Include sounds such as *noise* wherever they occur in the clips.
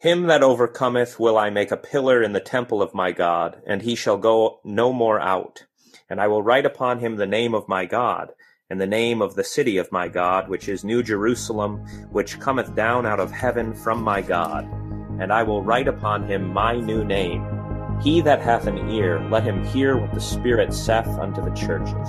Him that overcometh will I make a pillar in the temple of my God, and he shall go no more out. And I will write upon him the name of my God, and the name of the city of my God, which is New Jerusalem, which cometh down out of heaven from my God. And I will write upon him my new name. He that hath an ear, let him hear what the Spirit saith unto the churches.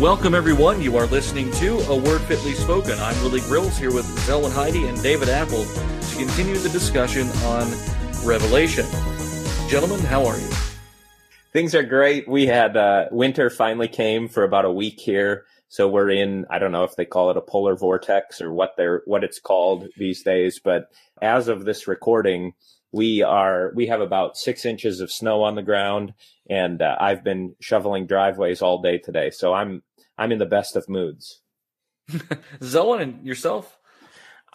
Welcome, everyone. You are listening to A Word Fitly Spoken. I'm Willie Grills here with Zelwyn Heide and David Appold to continue the discussion on Revelation. Gentlemen, how are you? Things are great. We had uh, winter finally came for about a week here, so we're in. I don't know if they call it a polar vortex or what they're what it's called these days, but as of this recording, we are we have about six inches of snow on the ground, and uh, I've been shoveling driveways all day today. So I'm I'm in the best of moods. *laughs* Zelwyn and yourself?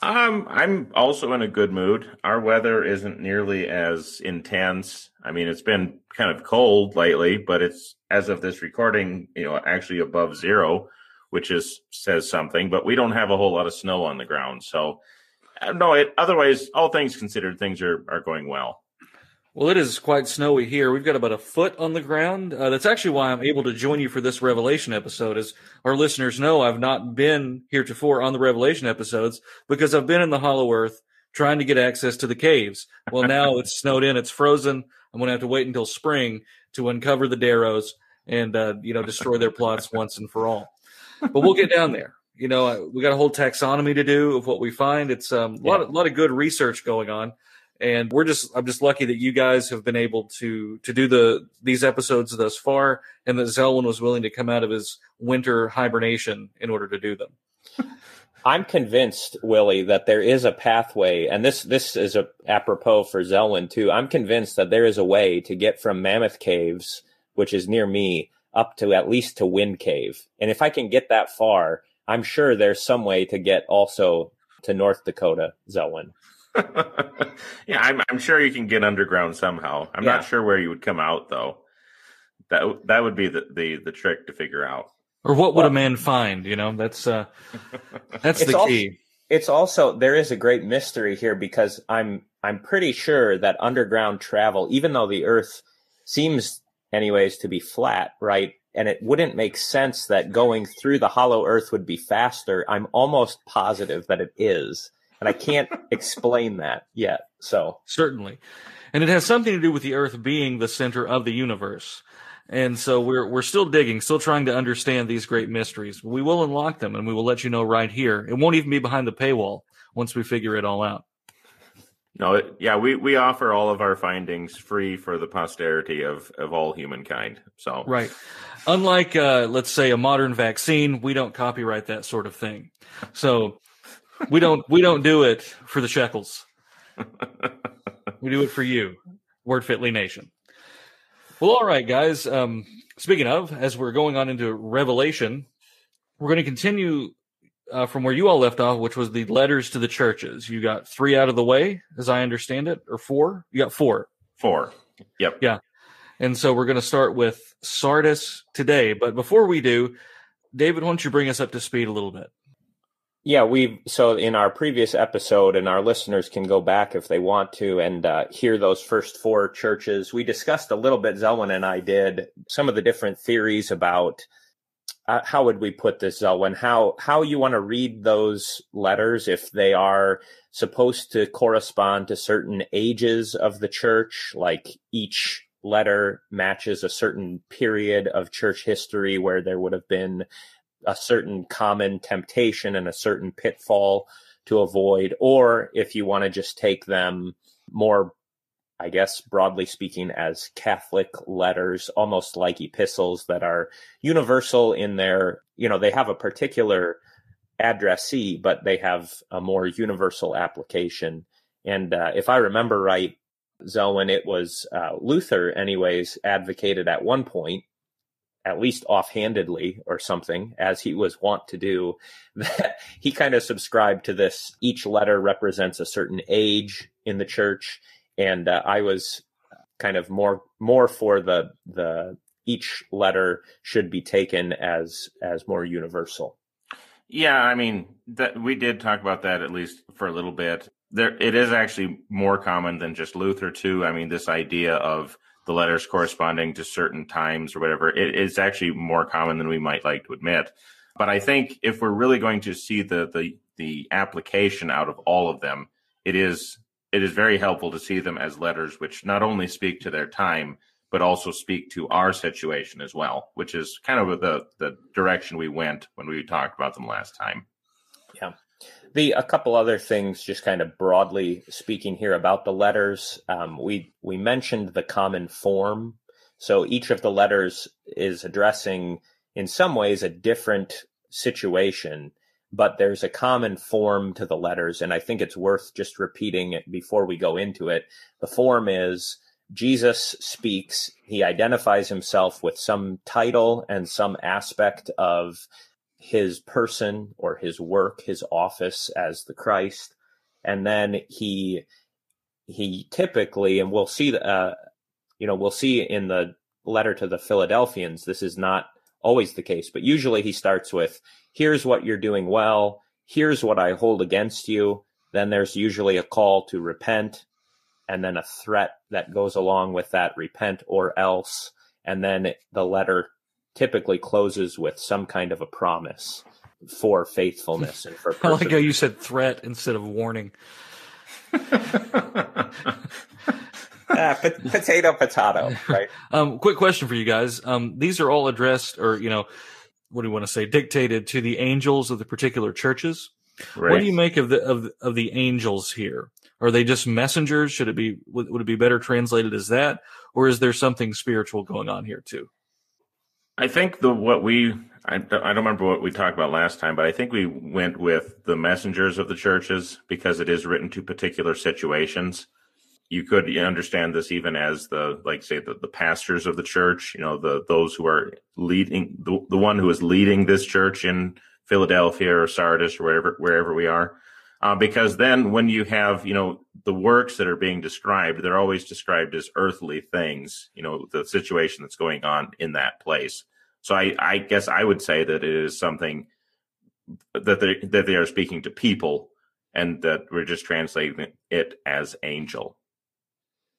Um, I'm also in a good mood. Our weather isn't nearly as intense. I mean, it's been kind of cold lately, but it's as of this recording, you know, actually above zero, which is says something. But we don't have a whole lot of snow on the ground, so uh, no. It otherwise, all things considered, things are are going well. Well, it is quite snowy here. We've got about a foot on the ground. Uh, that's actually why I'm able to join you for this Revelation episode. As our listeners know, I've not been heretofore on the Revelation episodes because I've been in the Hollow Earth trying to get access to the caves. Well, now it's snowed in, it's frozen. I'm going to have to wait until spring to uncover the Deros and uh, you know destroy their plots once and for all. But we'll get down there. You know, we got a whole taxonomy to do of what we find. It's um, a lot, of, lot of good research going on and we're just i'm just lucky that you guys have been able to to do the these episodes thus far and that zelwyn was willing to come out of his winter hibernation in order to do them. *laughs* I'm convinced willie that there is a pathway and this this is a apropos for zelwyn too. I'm convinced that there is a way to get from mammoth caves which is near me up to at least to wind cave. And if i can get that far i'm sure there's some way to get also to north dakota zelwyn *laughs* yeah, I'm, I'm sure you can get underground somehow. I'm yeah. not sure where you would come out though. That that would be the, the, the trick to figure out. Or what would well, a man find? You know, that's uh, *laughs* that's the key. it's also there is a great mystery here because I'm I'm pretty sure that underground travel, even though the Earth seems, anyways, to be flat, right? And it wouldn't make sense that going through the hollow Earth would be faster. I'm almost positive that it is and I can't explain that yet. So certainly, and it has something to do with the Earth being the center of the universe. And so we're we're still digging, still trying to understand these great mysteries. We will unlock them, and we will let you know right here. It won't even be behind the paywall once we figure it all out. No, yeah, we, we offer all of our findings free for the posterity of, of all humankind. So right, unlike uh, let's say a modern vaccine, we don't copyright that sort of thing. So we don't we don't do it for the shekels. we do it for you, Word Fitly Nation. Well, all right, guys. Um, speaking of, as we're going on into Revelation, we're going to continue uh, from where you all left off, which was the letters to the churches. You got three out of the way, as I understand it, or four? You got four. Four. Yep. Yeah. And so we're going to start with Sardis today. But before we do, David, why don't you bring us up to speed a little bit? Yeah, we so in our previous episode, and our listeners can go back if they want to and uh, hear those first four churches. We discussed a little bit. Zelwyn and I did some of the different theories about uh, how would we put this, Zelwyn? How how you want to read those letters if they are supposed to correspond to certain ages of the church, like each letter matches a certain period of church history where there would have been a certain common temptation and a certain pitfall to avoid, or if you want to just take them more, I guess, broadly speaking, as Catholic letters, almost like epistles that are universal in their, you know, they have a particular addressee, but they have a more universal application. And uh, if I remember right, Zelwyn, it was uh, Luther, anyways, advocated at one point at least offhandedly or something, as he was wont to do, *laughs* that he kind of subscribed to this. Each letter represents a certain age in the church, and uh, I was kind of more more for the the each letter should be taken as as more universal. Yeah, I mean that we did talk about that at least for a little bit. There, it is actually more common than just Luther too. I mean, this idea of the letters corresponding to certain times or whatever, it is actually more common than we might like to admit. But I think if we're really going to see the the the application out of all of them, it is it is very helpful to see them as letters which not only speak to their time but also speak to our situation as well, which is kind of the the direction we went when we talked about them last time. The a couple other things, just kind of broadly speaking here about the letters. Um, we we mentioned the common form, so each of the letters is addressing, in some ways, a different situation, but there's a common form to the letters, and I think it's worth just repeating it before we go into it. The form is Jesus speaks. He identifies himself with some title and some aspect of his person or his work, his office as the Christ, and then he he typically, and we'll see, uh, you know, we'll see in the letter to the Philadelphians, this is not always the case, but usually he starts with, "Here's what you're doing well. Here's what I hold against you." Then there's usually a call to repent, and then a threat that goes along with that, repent or else, and then the letter typically closes with some kind of a promise for faithfulness and for. *laughs* I like how you said threat instead of warning. *laughs* ah, potato, potato, *laughs* right? um, quick question for you guys. Um, these are all addressed, or you know, what do you want to say? Dictated to the angels of the particular churches. Right. What do you make of the of of the angels here? Are they just messengers? Should it be would, would it be better translated as that, or is there something spiritual going on here too? I think the what we I, I don't remember what we talked about last time, but I think we went with the messengers of the churches because it is written to particular situations. You could understand this even as the like say the, the pastors of the church, you know, the those who are leading the, the one who is leading this church in Philadelphia or Sardis or wherever wherever we are. Uh, because then when you have you know the works that are being described they're always described as earthly things you know the situation that's going on in that place. So i i guess i would say that it is something that they that they are speaking to people and that we're just translating it as angel.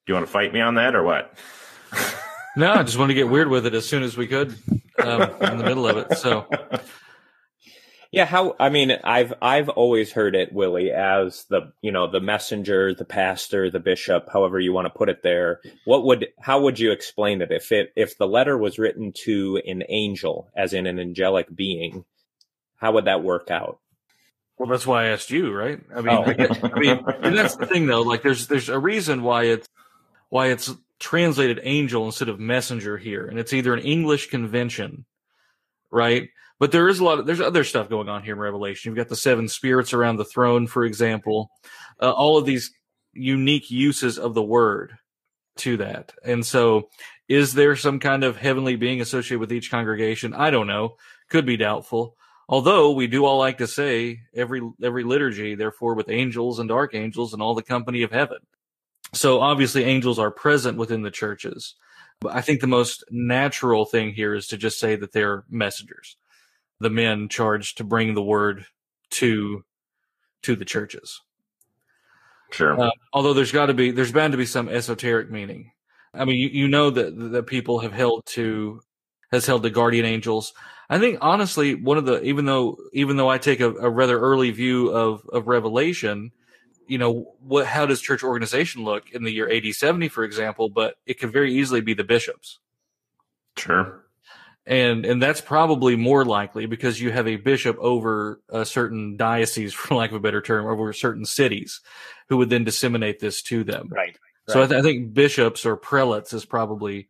Do you want to fight me on that or what? No i just want to get weird with it as soon as we could um, in the middle of it so *laughs* yeah, how I mean, I've I've always heard it, Willie, as the you know the messenger, the pastor, the bishop, however you want to put it. There, what would how would you explain it if it if the letter was written to an angel, as in an angelic being? How would that work out? Well, that's why I asked you, right? I mean, oh. I, *laughs* I mean, that's the thing, though. Like, there's there's a reason why it's why it's translated angel instead of messenger here, and it's either an English convention, right? But there is a lot of there's other stuff going on here in Revelation. You've got the seven spirits around the throne, for example. Uh, all of these unique uses of the word to that. And so, is there some kind of heavenly being associated with each congregation? I don't know. Could be doubtful. Although we do all like to say every every liturgy, therefore, with angels and archangels and all the company of heaven. So obviously, angels are present within the churches. But I think the most natural thing here is to just say that they're messengers the men charged to bring the word to to the churches. Sure. Uh, although there's got to be there's bound to be some esoteric meaning. I mean, you, you know that that people have held to has held to guardian angels. I think honestly, one of the even though even though I take a, a rather early view of of Revelation, you know, what how does church organization look in the year AD 70, for example? But it could very easily be the bishops. Sure and and that's probably more likely because you have a bishop over a certain diocese, *laughs* for lack of a better term, over certain cities, who would then disseminate this to them. Right. right. So I, th- I, think bishops or prelates is probably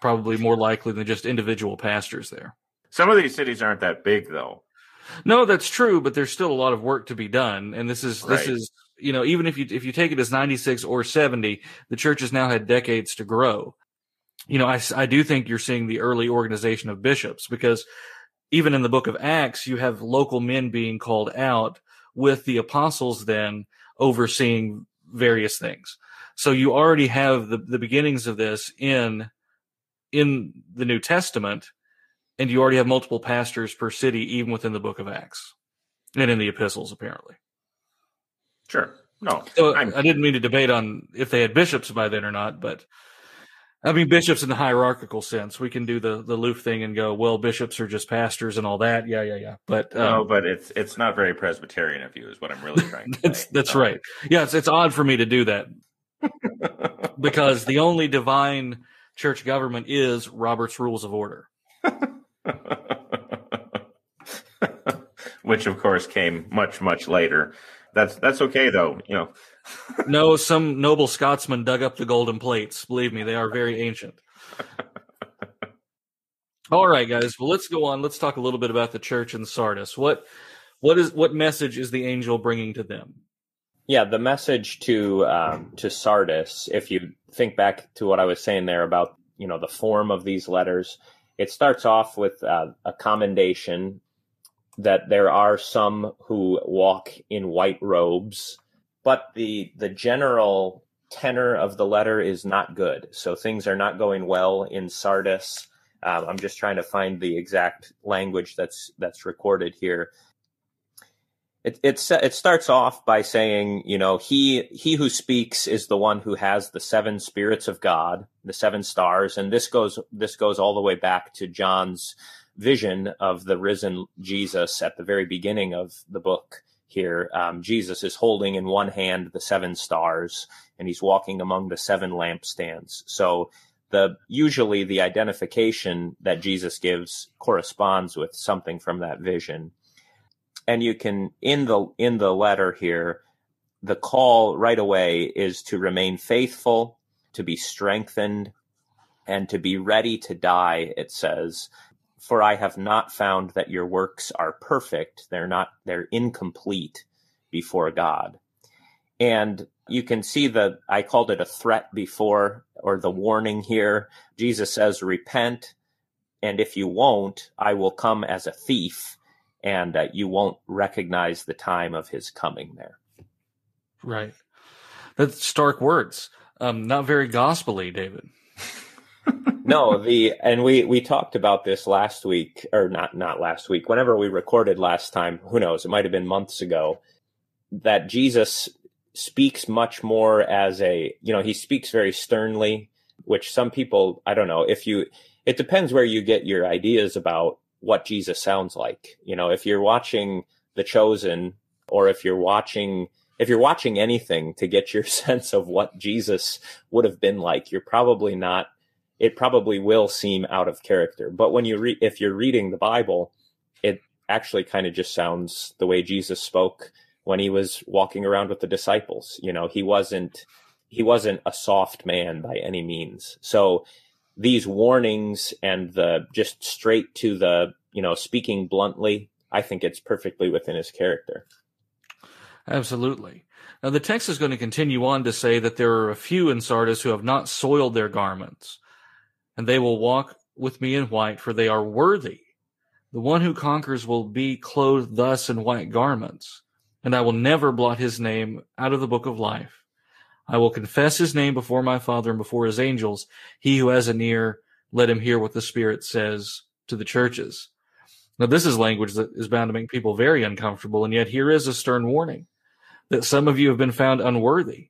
probably more likely than just individual pastors there. Some of these cities aren't that big, though. No, that's true, but there's still a lot of work to be done, and this is right. this is you know even if you if you take it as 96 or 70, the church has now had decades to grow you know, I, I do think you're seeing the early organization of bishops because even in the book of Acts, you have local men being called out with the apostles then overseeing various things. So you already have the, the beginnings of this in in the New Testament, and you already have multiple pastors per city, even within the book of Acts and in the epistles, apparently. Sure. No. So I'm, I did not mean to debate on if they had bishops by then or not, but I mean bishops in the hierarchical sense. We can do the the loof thing and go, well, bishops are just pastors and all that. Yeah, yeah, yeah. But um, no, but it's it's not very Presbyterian of you, is what I'm really trying to *laughs* that's, say. That's right. Yeah, it's it's odd for me to do that *laughs* because the only divine church government is Robert's Rules of Order. *laughs* *laughs* Which, of course, came much, much later. That's that's okay though, you know. *laughs* no, some noble Scotsman dug up the golden plates. Believe me, they are very ancient. *laughs* All right, guys. Well, let's go on. Let's talk a little bit about the church in Sardis. What what is what message is the angel bringing to them? Yeah, the message to um, to Sardis. If you think back to what I was saying there about you know the form of these letters, it starts off with uh, a commendation that there are some who walk in white robes, but the the general tenor of the letter is not good. So things are not going well in Sardis. Um, I'm just trying to find the exact language that's that's recorded here. It it it starts off by saying, you know, he he who speaks is the one who has the seven spirits of God, the seven stars, and this goes this goes all the way back to John's vision of the risen Jesus at the very beginning of the book here. Um, Jesus is holding in one hand the seven stars and he's walking among the seven lampstands. So the usually the identification that Jesus gives corresponds with something from that vision. And you can in the in the letter here, the call right away is to remain faithful, to be strengthened, and to be ready to die, it says, for I have not found that your works are perfect. They're not, they're incomplete before God. And you can see the I called it a threat before, or the warning here. Jesus says, Repent, and if you won't, I will come as a thief, and uh, you won't recognize the time of his coming there. Right. That's stark words. Um, not very gospelly, David *laughs* *laughs* no, the and we we talked about this last week or not not last week. Whenever we recorded last time, who knows? It might have been months ago. That Jesus speaks much more as a you know he speaks very sternly, which some people I don't know if you. It depends where you get your ideas about what Jesus sounds like. You know, if you're watching The Chosen or if you're watching if you're watching anything to get your *laughs* sense of what Jesus would have been like, you're probably not it probably will seem out of character. But when you read, if you're reading the Bible, it actually kind of just sounds the way Jesus spoke when he was walking around with the disciples. You know, he wasn't, he wasn't a soft man by any means. So these warnings and the just straight to the, you know, speaking bluntly, I think it's perfectly within his character. Absolutely. Now, the text is going to continue on to say that there are a few in Sardis who have not soiled their garments and they will walk with me in white, for they are worthy. The one who conquers will be clothed thus in white garments, and I will never blot his name out of the book of life. I will confess his name before my Father and before his angels. He who has an ear, let him hear what the Spirit says to the churches. Now, this is language that is bound to make people very uncomfortable, and yet here is a stern warning that some of you have been found unworthy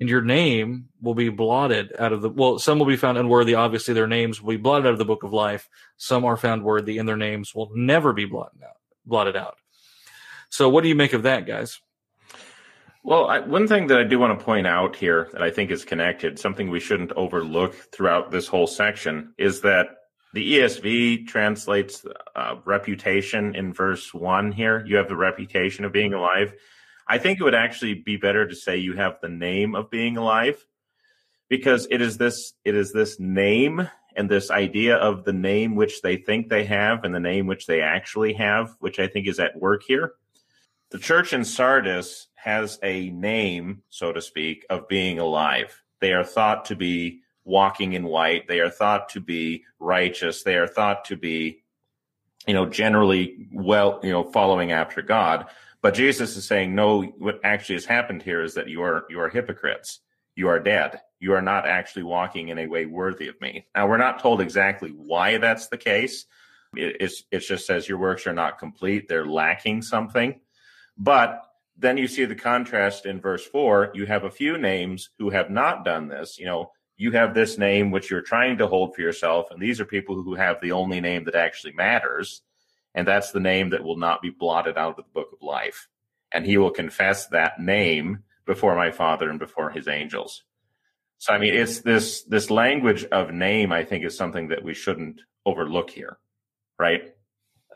and your name will be blotted out of the well some will be found unworthy. Obviously their names will be blotted out of the book of life. Some are found worthy and their names will never be blotted out. Blotted out. So what do you make of that guys well I, one thing that i do want to point out here that i think is connected something we shouldn't overlook throughout this whole section is that the esv translates uh, reputation in verse 1 here you have the reputation of being alive I think it would actually be better to say you have the name of being alive because it is this it is this name and this idea of the name which they think they have and the name which they actually have, which I think is at work here. The church in Sardis has a name, so to speak, of being alive. They are thought to be walking in white. They are thought to be righteous. They are thought to be, you know, generally well, you know, following after God. But Jesus is saying, no, what actually has happened here is that you are you are hypocrites. You are dead. you are not actually walking in a way worthy of me. Now, we're not told exactly why that's the case. It, it's, it just says your works are not complete, they're lacking something. But then you see the contrast in verse 4. You have a few names who have not done this. You know, you have this name which you're trying to hold for yourself, and these are people who have the only name that actually matters, and that's the name that will not be blotted out of the book of life. And he will confess that name before my Father and before his angels. So I mean, it's this this language of name. I think is something that we shouldn't overlook here, right?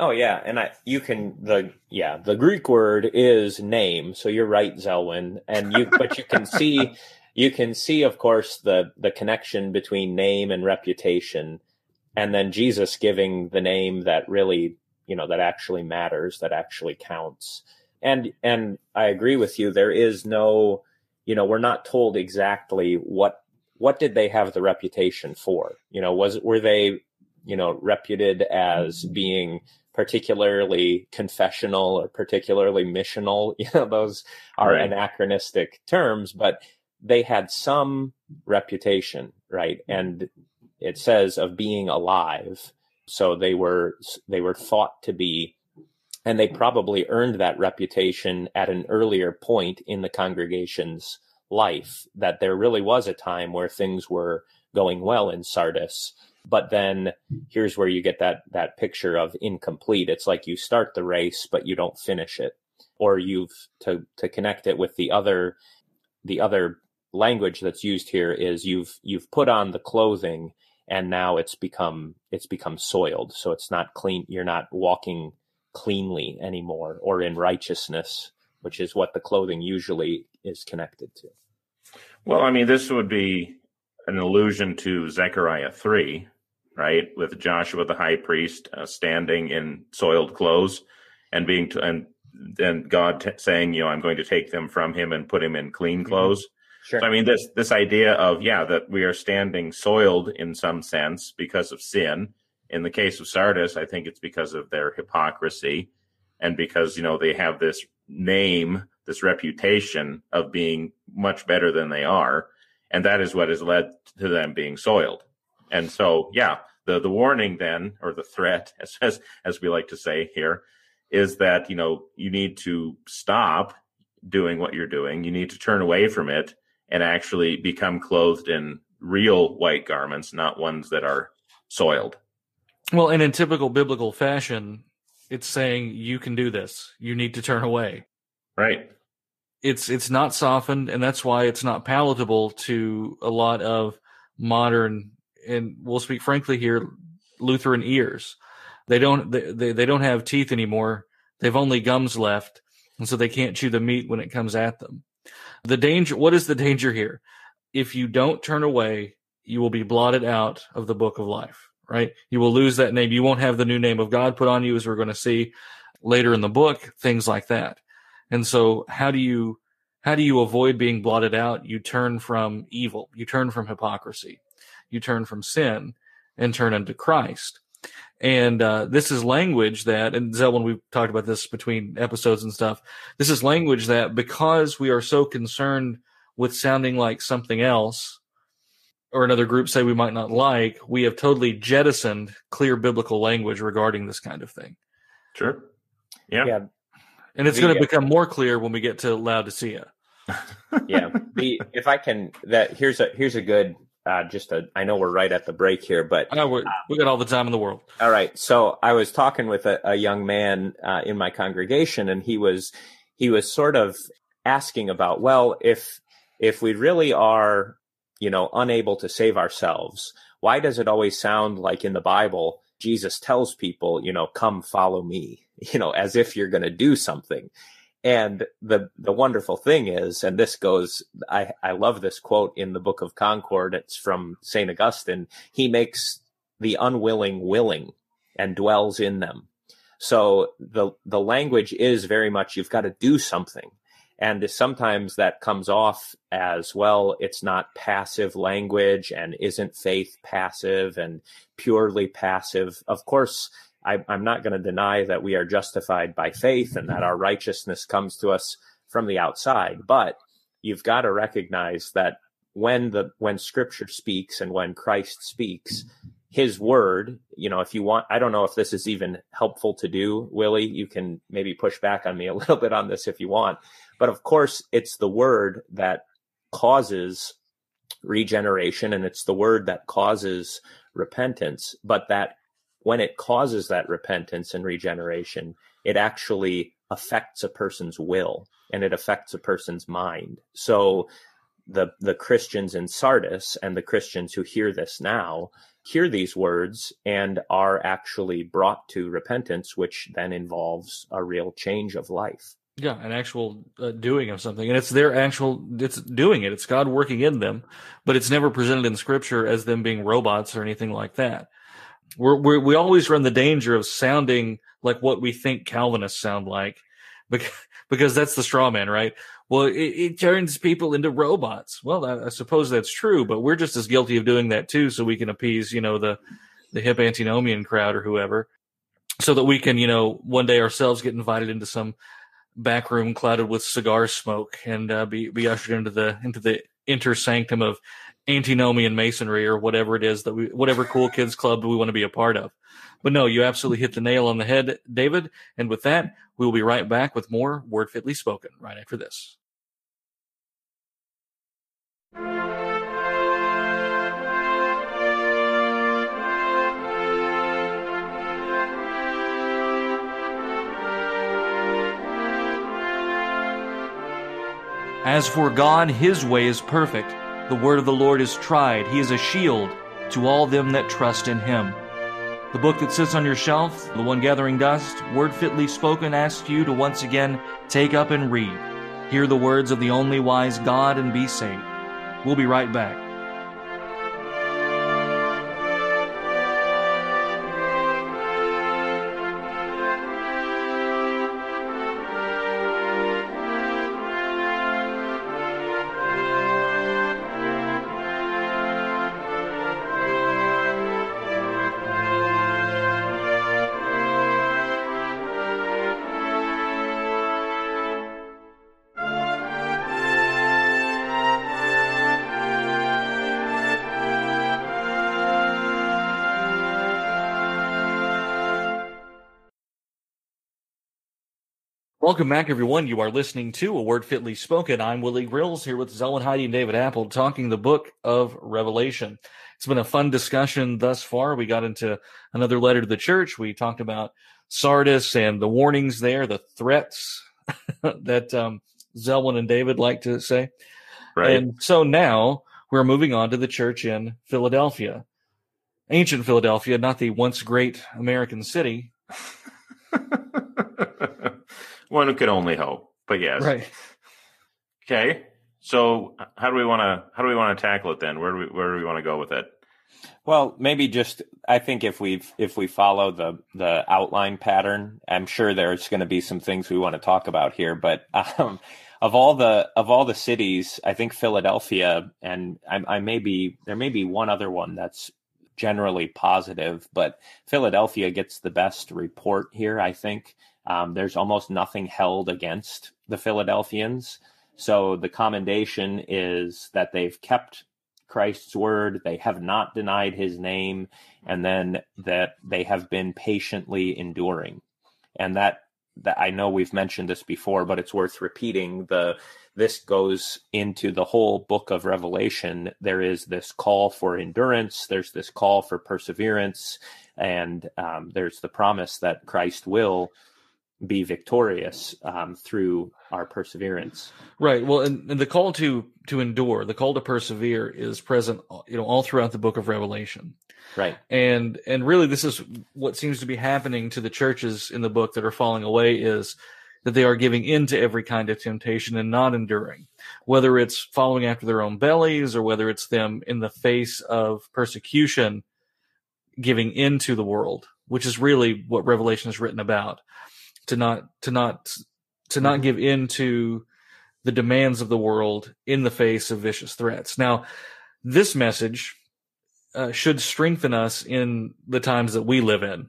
Oh yeah, and I you can the yeah the Greek word is name. So you're right, Zelwyn, and you but you can see *laughs* you can see of course the the connection between name and reputation, and then Jesus giving the name that really you know that actually matters, that actually counts. And and I agree with you. There is no you know, we're not told exactly what what did they have the reputation for? You know, was were they, you know, reputed as being particularly confessional or particularly missional? *laughs* You know, those are right. anachronistic terms, but they had some reputation, right? Mm-hmm. And it says of being alive. So they were they were thought to be and they probably earned that reputation at an earlier point in the congregation's life that there really was a time where things were going well in Sardis but then here's where you get that that picture of incomplete. It's like you start the race but you don't finish it. Or you've to to connect it with the other the other language that's used here is you've you've put on the clothing and now it's become it's become soiled. So it's not clean you're not walking cleanly anymore or in righteousness, which is what the clothing usually is connected to. Well, I mean, this would be an allusion to Zechariah 3, right? With Joshua the high priest uh, standing in soiled clothes and being, t- and then God t- saying, you know, I'm going to take them from him and put him in clean mm-hmm. clothes. Mm-hmm. Sure. So, I mean, this, this idea of, yeah, that we are standing soiled in some sense because of sin in the case of Sardis, I think it's because of their hypocrisy and because, you know, they have this name, this reputation of being much better than they are. And that is what has led to them being soiled. And so, yeah, the, the warning then, or the threat, *laughs* as, as, as we like to say here, is that, you know, you need to stop doing what you're doing. You need to turn away from it and actually become clothed in real white garments, not ones that are soiled. Well, and in typical biblical fashion, it's saying you can do this. You need to turn away. Right. It's it's not softened, and that's why it's not palatable to a lot of modern and we'll speak frankly here, Lutheran ears. They don't they, they don't have teeth anymore. They've only gums left, and so they can't chew the meat when it comes at them. The danger what is the danger here? If you don't turn away, you will be blotted out of the book of life right? You will lose that name. You won't have the new name of God put on you, as we're going to see later in the book, things like that. And so, how do you how do you avoid being blotted out? You turn from evil. You turn from hypocrisy. You turn from sin and turn unto Christ. And uh, this is language that, and Zelwyn, we've talked about this between episodes and stuff. This is language that because we are so concerned with sounding like something else, or another group say we might not like, we have totally jettisoned clear biblical language regarding this kind of thing. Sure. Yeah. yeah. And it's going to become more clear when we get to Laodicea. *laughs* yeah. The if I can that here's a here's a good uh, just a I know we're right at the break here, but I know we we got all the time in the world. All right. So I was talking with a, a young man uh, in my congregation, and he was he was sort of asking about well if if we really are you know, unable to save ourselves. Why does it always sound like in the Bible, Jesus tells people, you know, come follow me, *laughs* you know, as if you're going to do something. And the the wonderful thing is, and this goes, I, I love this quote in the Book of Concord. It's from Saint Augustine. He makes the unwilling willing and dwells in them. So the the language is very much you've got to do something. And sometimes that comes off as well, it's not passive language and isn't faith passive and purely passive. Of course, I, am not going to deny that we are justified by faith and that our righteousness comes to us from the outside, but you've got to recognize that when the when scripture speaks and when Christ speaks, his word, you know, if you want, I don't know if this is even helpful to do, Willie, you can maybe push back on me a *laughs* little bit on this if you want. But of course, it's the word that causes regeneration and it's the word that causes repentance. But that when it causes that repentance and regeneration, it actually affects a person's will and it affects a person's mind. So the the Christians in Sardis and the Christians who hear this now hear these words and are actually brought to repentance, which then involves a real change of life. Yeah, an actual uh, doing of something, and it's their actual. It's doing it. It's God working in them, but it's never presented in Scripture as them being robots or anything like that. We're, we're we always run the danger of sounding like what we think Calvinists sound like, *laughs* because because that's the straw man, right? well, it, it, turns people into robots. Well, I, I, suppose that's true, but we're just as guilty of doing that too, so we can appease, you know, the the hip antinomian crowd or whoever, so that we can, you know, one day ourselves get invited into some back room clouded with cigar smoke and uh, be be ushered into the into the inter sanctum of antinomian masonry or whatever it is that we whatever cool kids club we want to be a part of. But no, you absolutely hit the nail on the head, David. And with that, we will be right back with more Word Fitly Spoken right after this. As for God, his way is perfect. The word of the Lord is tried. He is a shield to all them that trust in him. The book that sits on your shelf, the one gathering dust, word fitly spoken, asks you to once again take up and read. Hear the words of the only wise God and be saved. We'll be right back. Welcome back, everyone. You are listening to A Word Fitly Spoken. I'm Willie Grills here with Zelwyn Heide and David Appold talking the book of Revelation. It's been a fun discussion thus far. We got into another letter to the church. We talked about Sardis and the warnings there, the threats *laughs* that um, Zelwyn and David like to say. Right. And so now we're moving on to the church in Philadelphia. Ancient Philadelphia, not the once great American city. *laughs* One could only hope, but yes. Right. Okay. So how do we want to how do we want to tackle it then? Where do we where do we want to go with it? Well, maybe just I think if we if we follow the the outline pattern, I'm sure there's going to be some things we want to talk about here. But um, of all the of all the cities, I think Philadelphia and I, I may be there may be one other one that's generally positive, but Philadelphia gets the best report here. I think um, there's almost nothing held against the Philadelphians. So the commendation is that they've kept Christ's word, they have not denied his name, and then that they have been patiently enduring. And that that I know we've mentioned this before, but it's worth repeating. The this goes into the whole book of Revelation. There is this call for endurance. There's this call for perseverance, and um, there's the promise that Christ will be victorious um, through our perseverance. Right. Well, and, and, the call to to endure, the call to persevere, is present, you know, all throughout the Book of Revelation. Right. And and really, this is what seems to be happening to the churches in the book that are falling away is that they are giving in to every kind of temptation and not enduring, whether it's following after their own bellies or whether it's them in the face of persecution giving into the world, which is really what Revelation is written about to not to not to not mm-hmm. give in to the demands of the world in the face of vicious threats. Now, this message uh, should strengthen us in the times that we live in,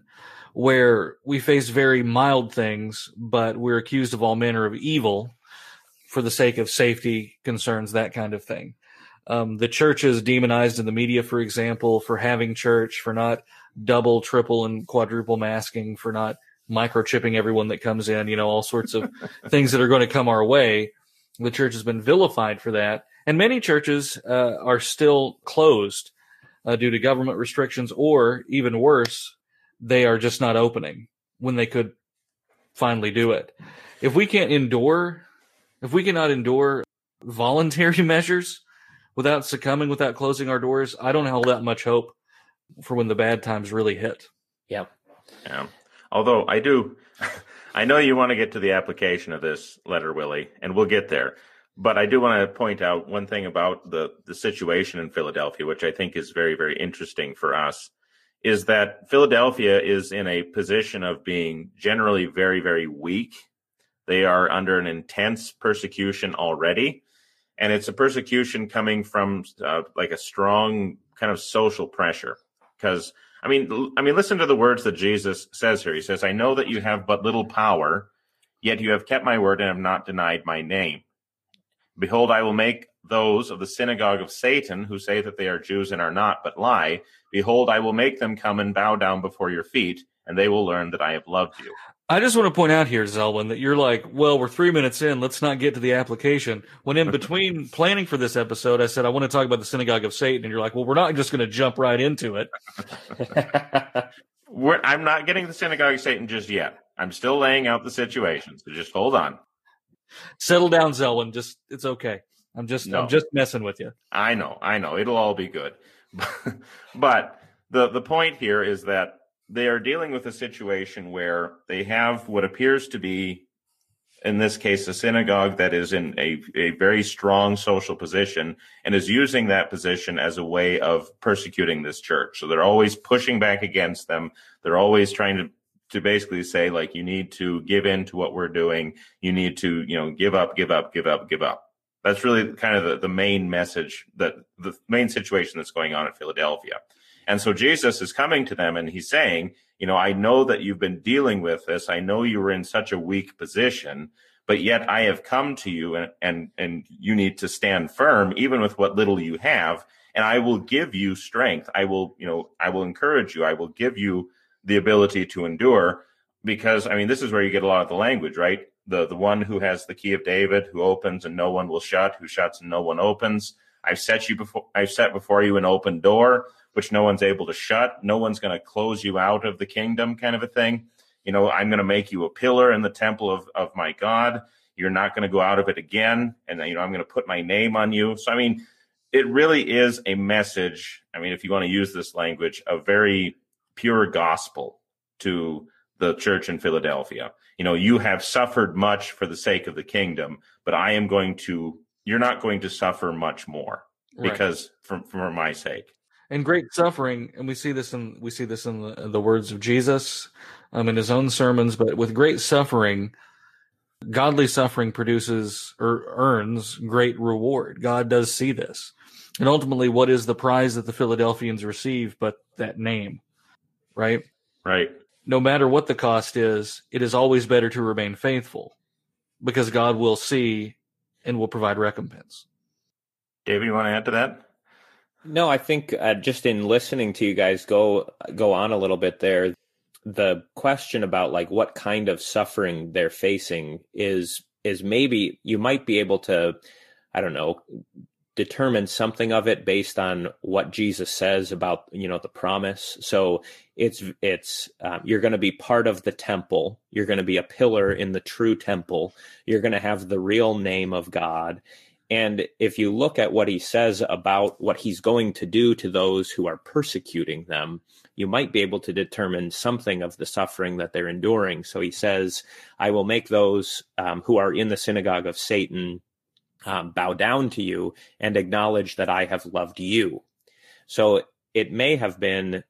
where we face very mild things, but we're accused of all manner of evil for the sake of safety concerns, that kind of thing. Um, the church is demonized in the media, for example, for having church, for not double, triple, and quadruple masking, for not microchipping everyone that comes in, you know, all sorts of things that are going to come our way. The church has been vilified for that. And many churches uh, are still closed uh, due to government restrictions, or even worse, they are just not opening when they could finally do it. If we can't endure, if we cannot endure voluntary *laughs* measures without succumbing, without closing our doors, I don't hold that much hope for when the bad times really hit. Yeah. Yeah. Although I do, *laughs* I know you want to get to the application of this letter, Willie, and we'll get there. But I do want to point out one thing about the, the situation in Philadelphia, which I think is very, very interesting for us, is that Philadelphia is in a position of being generally very, very weak. They are under an intense persecution already. And it's a persecution coming from uh, like a strong kind of social pressure. Because, I mean, I mean, listen to the words that Jesus says here. He says, I know that you have but little power, yet you have kept my word and have not denied my name. Behold, I will make those of the synagogue of Satan who say that they are Jews and are not, but lie. Behold, I will make them come and bow down before your feet, and they will learn that I have loved you. I just want to point out here, Zelwyn, that you're like, well, we're three minutes in. Let's not get to the application. When in between *laughs* planning for this episode, I said, I want to talk about the synagogue of Satan. And you're like, well, we're not just going to jump right into it. *laughs* I'm not getting the synagogue of Satan just yet. I'm still laying out the situation. So just hold on. Settle down, Zelwyn. Just it's okay. I'm just no. I'm just messing with you. I know, I know. It'll all be good. *laughs* but the the point here is that they are dealing with a situation where they have what appears to be in this case a synagogue that is in a, a very strong social position and is using that position as a way of persecuting this church. So they're always pushing back against them. They're always trying to to basically say like you need to give in to what we're doing. You need to you know give up give up give up give up. That's really kind of the, the main message that the main situation that's going on in philadelphia and so jesus is coming to them and he's saying you know i know that you've been dealing with this. I know you were in such a weak position but yet i have come to you and and and you need to stand firm even with what little you have. And i will give you strength. I will you know i will encourage you. I will give you the ability to endure because I mean this is where you get a lot of the language, right? The the one who has the key of David, who opens and no one will shut, who shuts and no one opens. I've set you before I've set before you an open door which no one's able to shut. No one's going to close you out of the kingdom, kind of a thing. You know, I'm going to make you a pillar in the temple of, of my God. You're not going to go out of it again. And, you know, I'm going to put my name on you. So, I mean, it really is a message. I mean, if you want to use this language, a very pure gospel to the church in Philadelphia. You know, you have suffered much for the sake of the kingdom, but I am going to, you're not going to suffer much more because right. for, for my sake. And great suffering, and we see this in we see this in the, the words of Jesus, um, in his own sermons. But with great suffering, godly suffering produces or earns great reward. God does see this, and ultimately, what is the prize that the Philadelphians receive but that name? right? Right. No matter what the cost is, it is always better to remain faithful because God will see and will provide recompense. David, you want to add to that? No, I think uh, just in listening to you guys go go on a little bit there, the question about like what kind of suffering they're facing is is maybe you might be able to I don't know determine something of it based on what Jesus says about you know the promise. So it's it's um, you're going to be part of the temple. You're going to be a pillar in the true temple. You're going to have the real name of God. And if you look at what he says about what he's going to do to those who are persecuting them, you might be able to determine something of the suffering that they're enduring. So he says, I will make those um, who are in the synagogue of Satan um, bow down to you and acknowledge that I have loved you. So it may have been,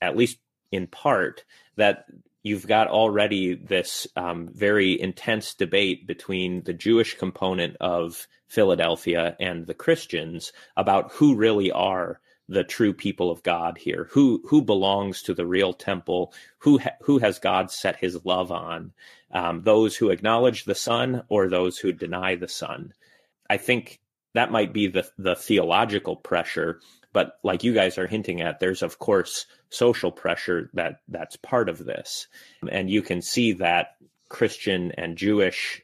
at least in part, that you've got already this um, very intense debate between the Jewish component of Philadelphia and the Christians about who really are the true people of God here, who who belongs to the real temple, who ha- who has God set His love on, um, those who acknowledge the Son or those who deny the Son. I think that might be the the theological pressure but like you guys are hinting at there's of course social pressure that that's part of this. And you can see that christian and jewish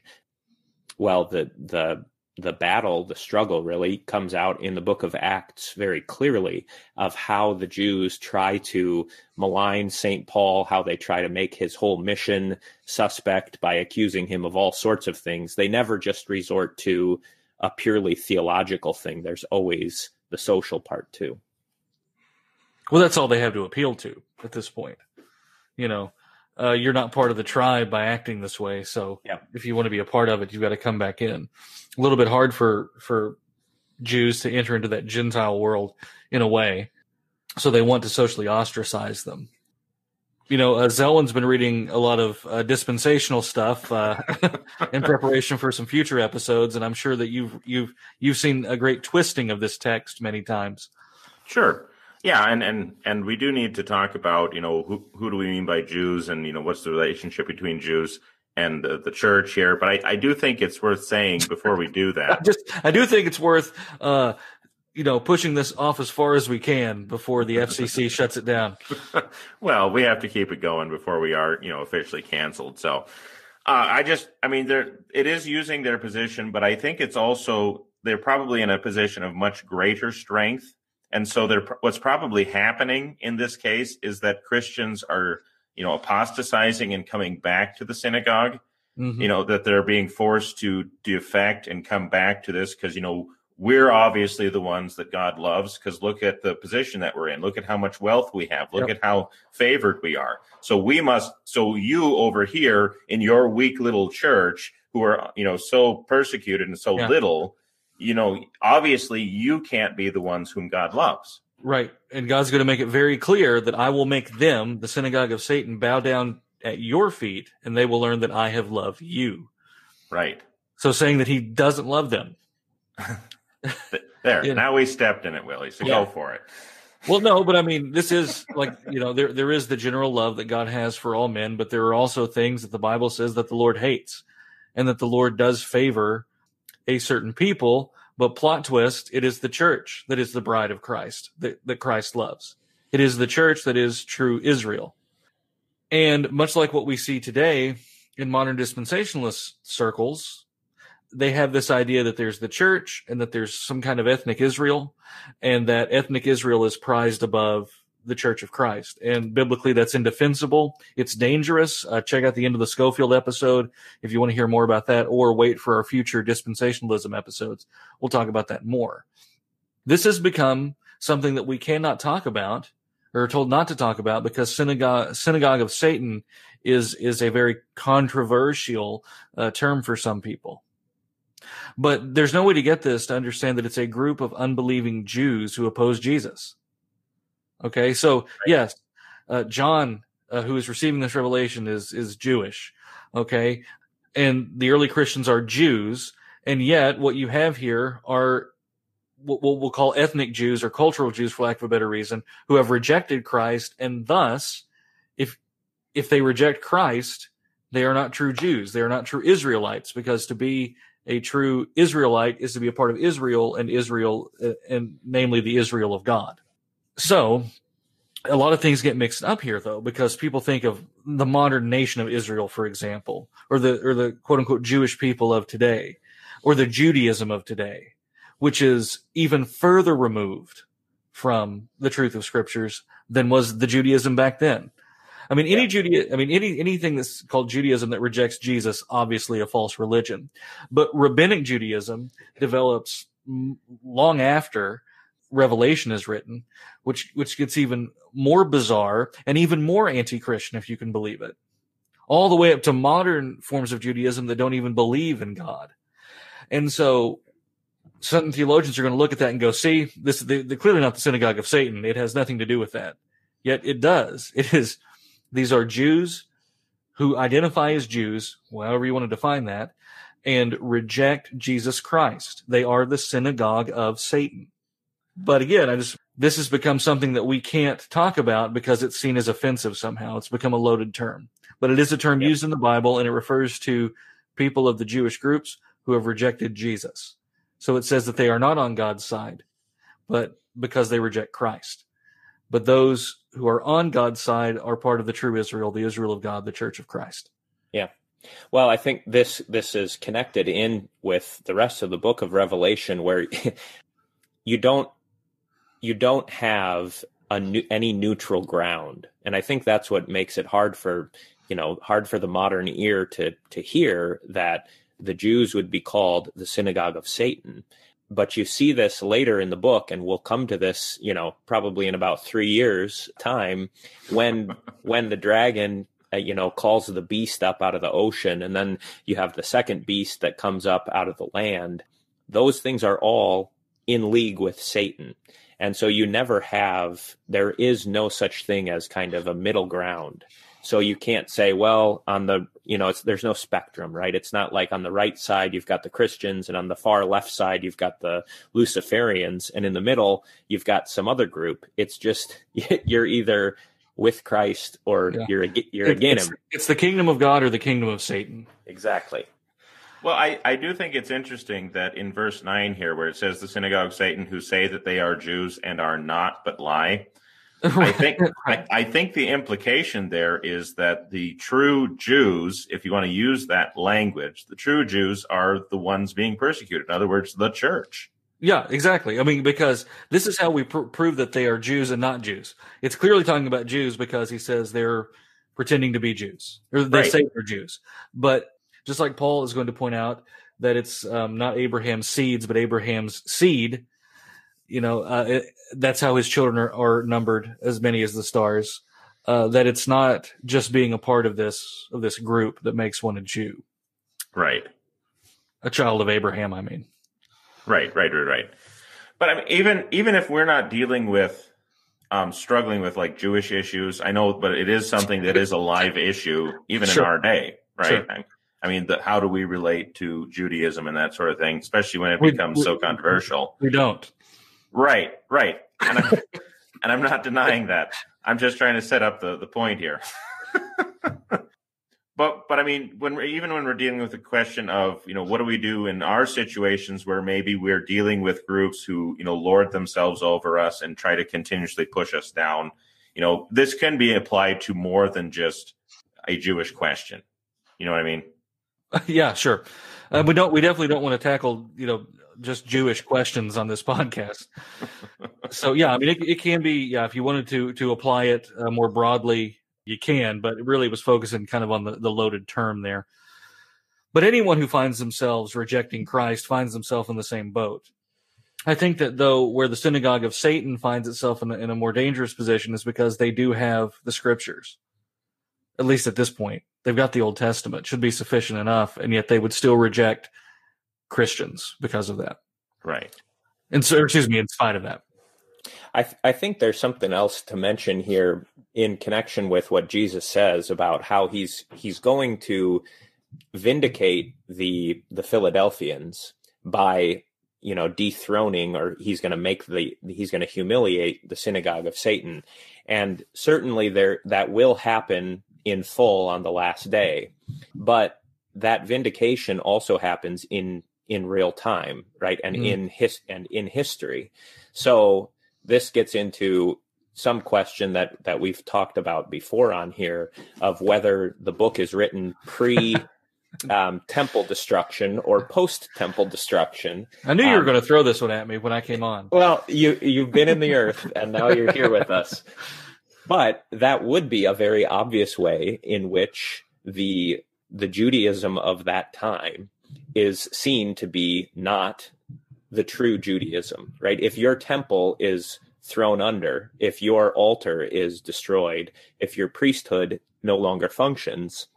well the the the battle the struggle really comes out in the book of acts very clearly of how the jews try to malign st paul how they try to make his whole mission suspect by accusing him of all sorts of things. They never just resort to a purely theological thing. There's always the social part too. Well, that's all they have to appeal to at this point. You know, uh, you're not part of the tribe by acting this way. So yeah. if you want to be a part of it, you've got to come back in. A little bit hard for for Jews to enter into that Gentile world in a way. So they want to socially ostracize them you know, uh, Zelwyn's been reading a lot of uh, dispensational stuff uh, *laughs* in preparation for some future episodes, and I'm sure that you've you've you've seen a great twisting of this text many times. Sure. Yeah, and, and and we do need to talk about you know who who do we mean by Jews, and you know what's the relationship between Jews and the, the church here. But I, I do think it's worth saying before we do that. I *laughs* just I do think it's worth uh, you know, pushing this off as far as we can before the FCC *laughs* shuts it down. *laughs* well, we have to keep it going before we are, you know, officially canceled. So, uh, I just, I mean, there it is using their position, but I think it's also they're probably in a position of much greater strength, and so they're what's probably happening in this case is that Christians are, you know, apostatizing and coming back to the synagogue. Mm-hmm. You know that they're being forced to defect and come back to this because you know we're obviously the ones that God loves because look at the position that we're in. Look at how much wealth we have. Look yep. at how favored we are. So we must, so you over here in your weak little church who are, you know, so persecuted and so yeah. little, you know, obviously you can't be the ones whom God loves. Right. And God's going to make it very clear that I will make them, the synagogue of Satan, bow down at your feet and they will learn that I have loved you. Right. So saying that he doesn't love them. *laughs* there, now we stepped in it, Willie. So yeah. go for it. Well, no, but I mean, this is like you know, there there is the general love that God has for all men, but there are also things that the Bible says that the Lord hates, and that the Lord does favor a certain people. But plot twist, it is the church that is the bride of Christ that, that Christ loves. It is the church that is true Israel. And much like what we see today in modern dispensationalist circles, they have this idea that there's the church and that there's some kind of ethnic Israel, and that ethnic Israel is prized above the Church of Christ. And biblically, that's indefensible. It's dangerous. Uh, check out the end of the Scofield episode if you want to hear more about that, or wait for our future dispensationalism episodes. We'll talk about that more. This has become something that we cannot talk about or told not to talk about because synagogue synagogue of Satan is is a very controversial uh, term for some people. But there's no way to get this to understand that it's a group of unbelieving Jews who oppose Jesus. Okay, so right. yes, uh, John, uh, who is receiving this revelation, is is Jewish. Okay, and the early Christians are Jews, and yet what you have here are what we'll call ethnic Jews or cultural Jews, for lack of a better reason, who have rejected Christ, and thus, if if they reject Christ, they are not true Jews. They are not true Israelites, because to be a true Israelite is to be a part of Israel and Israel, uh, and namely the Israel of God. So a lot of things get mixed up here though, because people think of the modern nation of Israel, for example, or the, or the quote unquote Jewish people of today, or the Judaism of today, which is even further removed from the truth of scriptures than was the Judaism back then. I mean, any yeah. Judaism, I mean, any anything that's called Judaism that rejects Jesus, obviously a false religion. But rabbinic Judaism develops long after Revelation is written, which which gets even more bizarre and even more anti-Christian, if you can believe it. All the way up to modern forms of Judaism that don't even believe in God. And so certain theologians are going to look at that and go, see, this they're clearly not the synagogue of Satan. It has nothing to do with that. Yet it does. It is these are Jews who identify as Jews, however you want to define that, and reject Jesus Christ. They are the synagogue of Satan. But again, I just, this has become something that we can't talk about because it's seen as offensive somehow. It's become a loaded term, but it is a term used in the Bible and it refers to people of the Jewish groups who have rejected Jesus. So it says that they are not on God's side, but because they reject Christ. But those who are on God's side are part of the true Israel, the Israel of God, the church of Christ. Yeah. Well, I think this this is connected in with the rest of the book of Revelation where *laughs* you don't you don't have a new, any neutral ground. And I think that's what makes it hard for, you know, hard for the modern ear to to hear that the Jews would be called the synagogue of Satan. But you see this later in the book, and we'll come to this, you know, probably in about three years' time, when *laughs* when the dragon, uh, you know, calls the beast up out of the ocean, and then you have the second beast that comes up out of the land. Those things are all in league with Satan. And so you never have, there is no such thing as kind of a middle ground. So you can't say, well, on the, you know, there's no spectrum, right? It's not like on the right side, you've got the Christians, and on the far left side, you've got the Luciferians, and in the middle, you've got some other group. It's just, *laughs* you're either with Christ or yeah. you're, you're against him. It's the kingdom of God or the kingdom of Satan. Exactly. Well, I, I do think it's interesting that in verse 9 here, where it says the synagogue of Satan who say that they are Jews and are not, but lie. *laughs* I think I, I, think the implication there is that the true Jews, if you want to use that language, the true Jews are the ones being persecuted. In other words, the church. Yeah, exactly. I mean, because this is how we pr- prove that they are Jews and not Jews. It's clearly talking about Jews because he says they're pretending to be Jews, or they right. say they're Jews. But just like Paul is going to point out that it's um, not Abraham's seeds, but Abraham's seed. You know, uh, it, that's how his children are, are, numbered, as many as the stars. Uh, that it's not just being a part of this of this group that makes one a Jew, right? A child of Abraham, I mean. Right, right, right, right. But I mean, even even if we're not dealing with um, struggling with like Jewish issues, I know, but it is something that is a live issue even sure. in our day, right? Sure. I mean, the, how do we relate to Judaism and that sort of thing, especially when it we, becomes we, so controversial? We don't. Right, right. And I'm, *laughs* and I'm not denying that. I'm just trying to set up the, the point here. *laughs* but but I mean, when even when we're dealing with the question of you know what do we do in our situations where maybe we're dealing with groups who you know lord themselves over us and try to continuously push us down, you know this can be applied to more than just a Jewish question. You know what I mean? *laughs* yeah, sure. Uh, we don't. We definitely don't want to tackle you know just Jewish questions on this *laughs* podcast. so yeah, I mean it, it, can be. Yeah, if you wanted to to apply it uh, more broadly, you can. But it really was focusing kind of on the, the loaded term there. But anyone who finds themselves rejecting Christ finds themselves in the same boat. I think that though, where the synagogue of Satan finds itself in a, in a more dangerous position is because they do have the scriptures, at least at this point they've got the Old Testament, should be sufficient enough, and yet they would still reject Christians because of that. Right. And so, excuse me, in spite of that. I, th- I think there's something else to mention here in connection with what Jesus says about how he's he's going to vindicate the the Philadelphians by you know dethroning or he's going to make the he's going to humiliate the synagogue of Satan and certainly there that will happen in full on the last day. But that vindication also happens in in real time, right? And mm. in his and in history. So this gets into some question that that we've talked about before on here of whether the book is written pre *laughs* um, temple destruction or post temple destruction. I knew you um, were going to throw this one at me when I came on. Well, you you've been in the earth and now you're here with us. *laughs* But that would be a very obvious way in which the the Judaism of that time is seen to be not the true Judaism, right? If your temple is thrown under, if your altar is destroyed, if your priesthood no longer functions,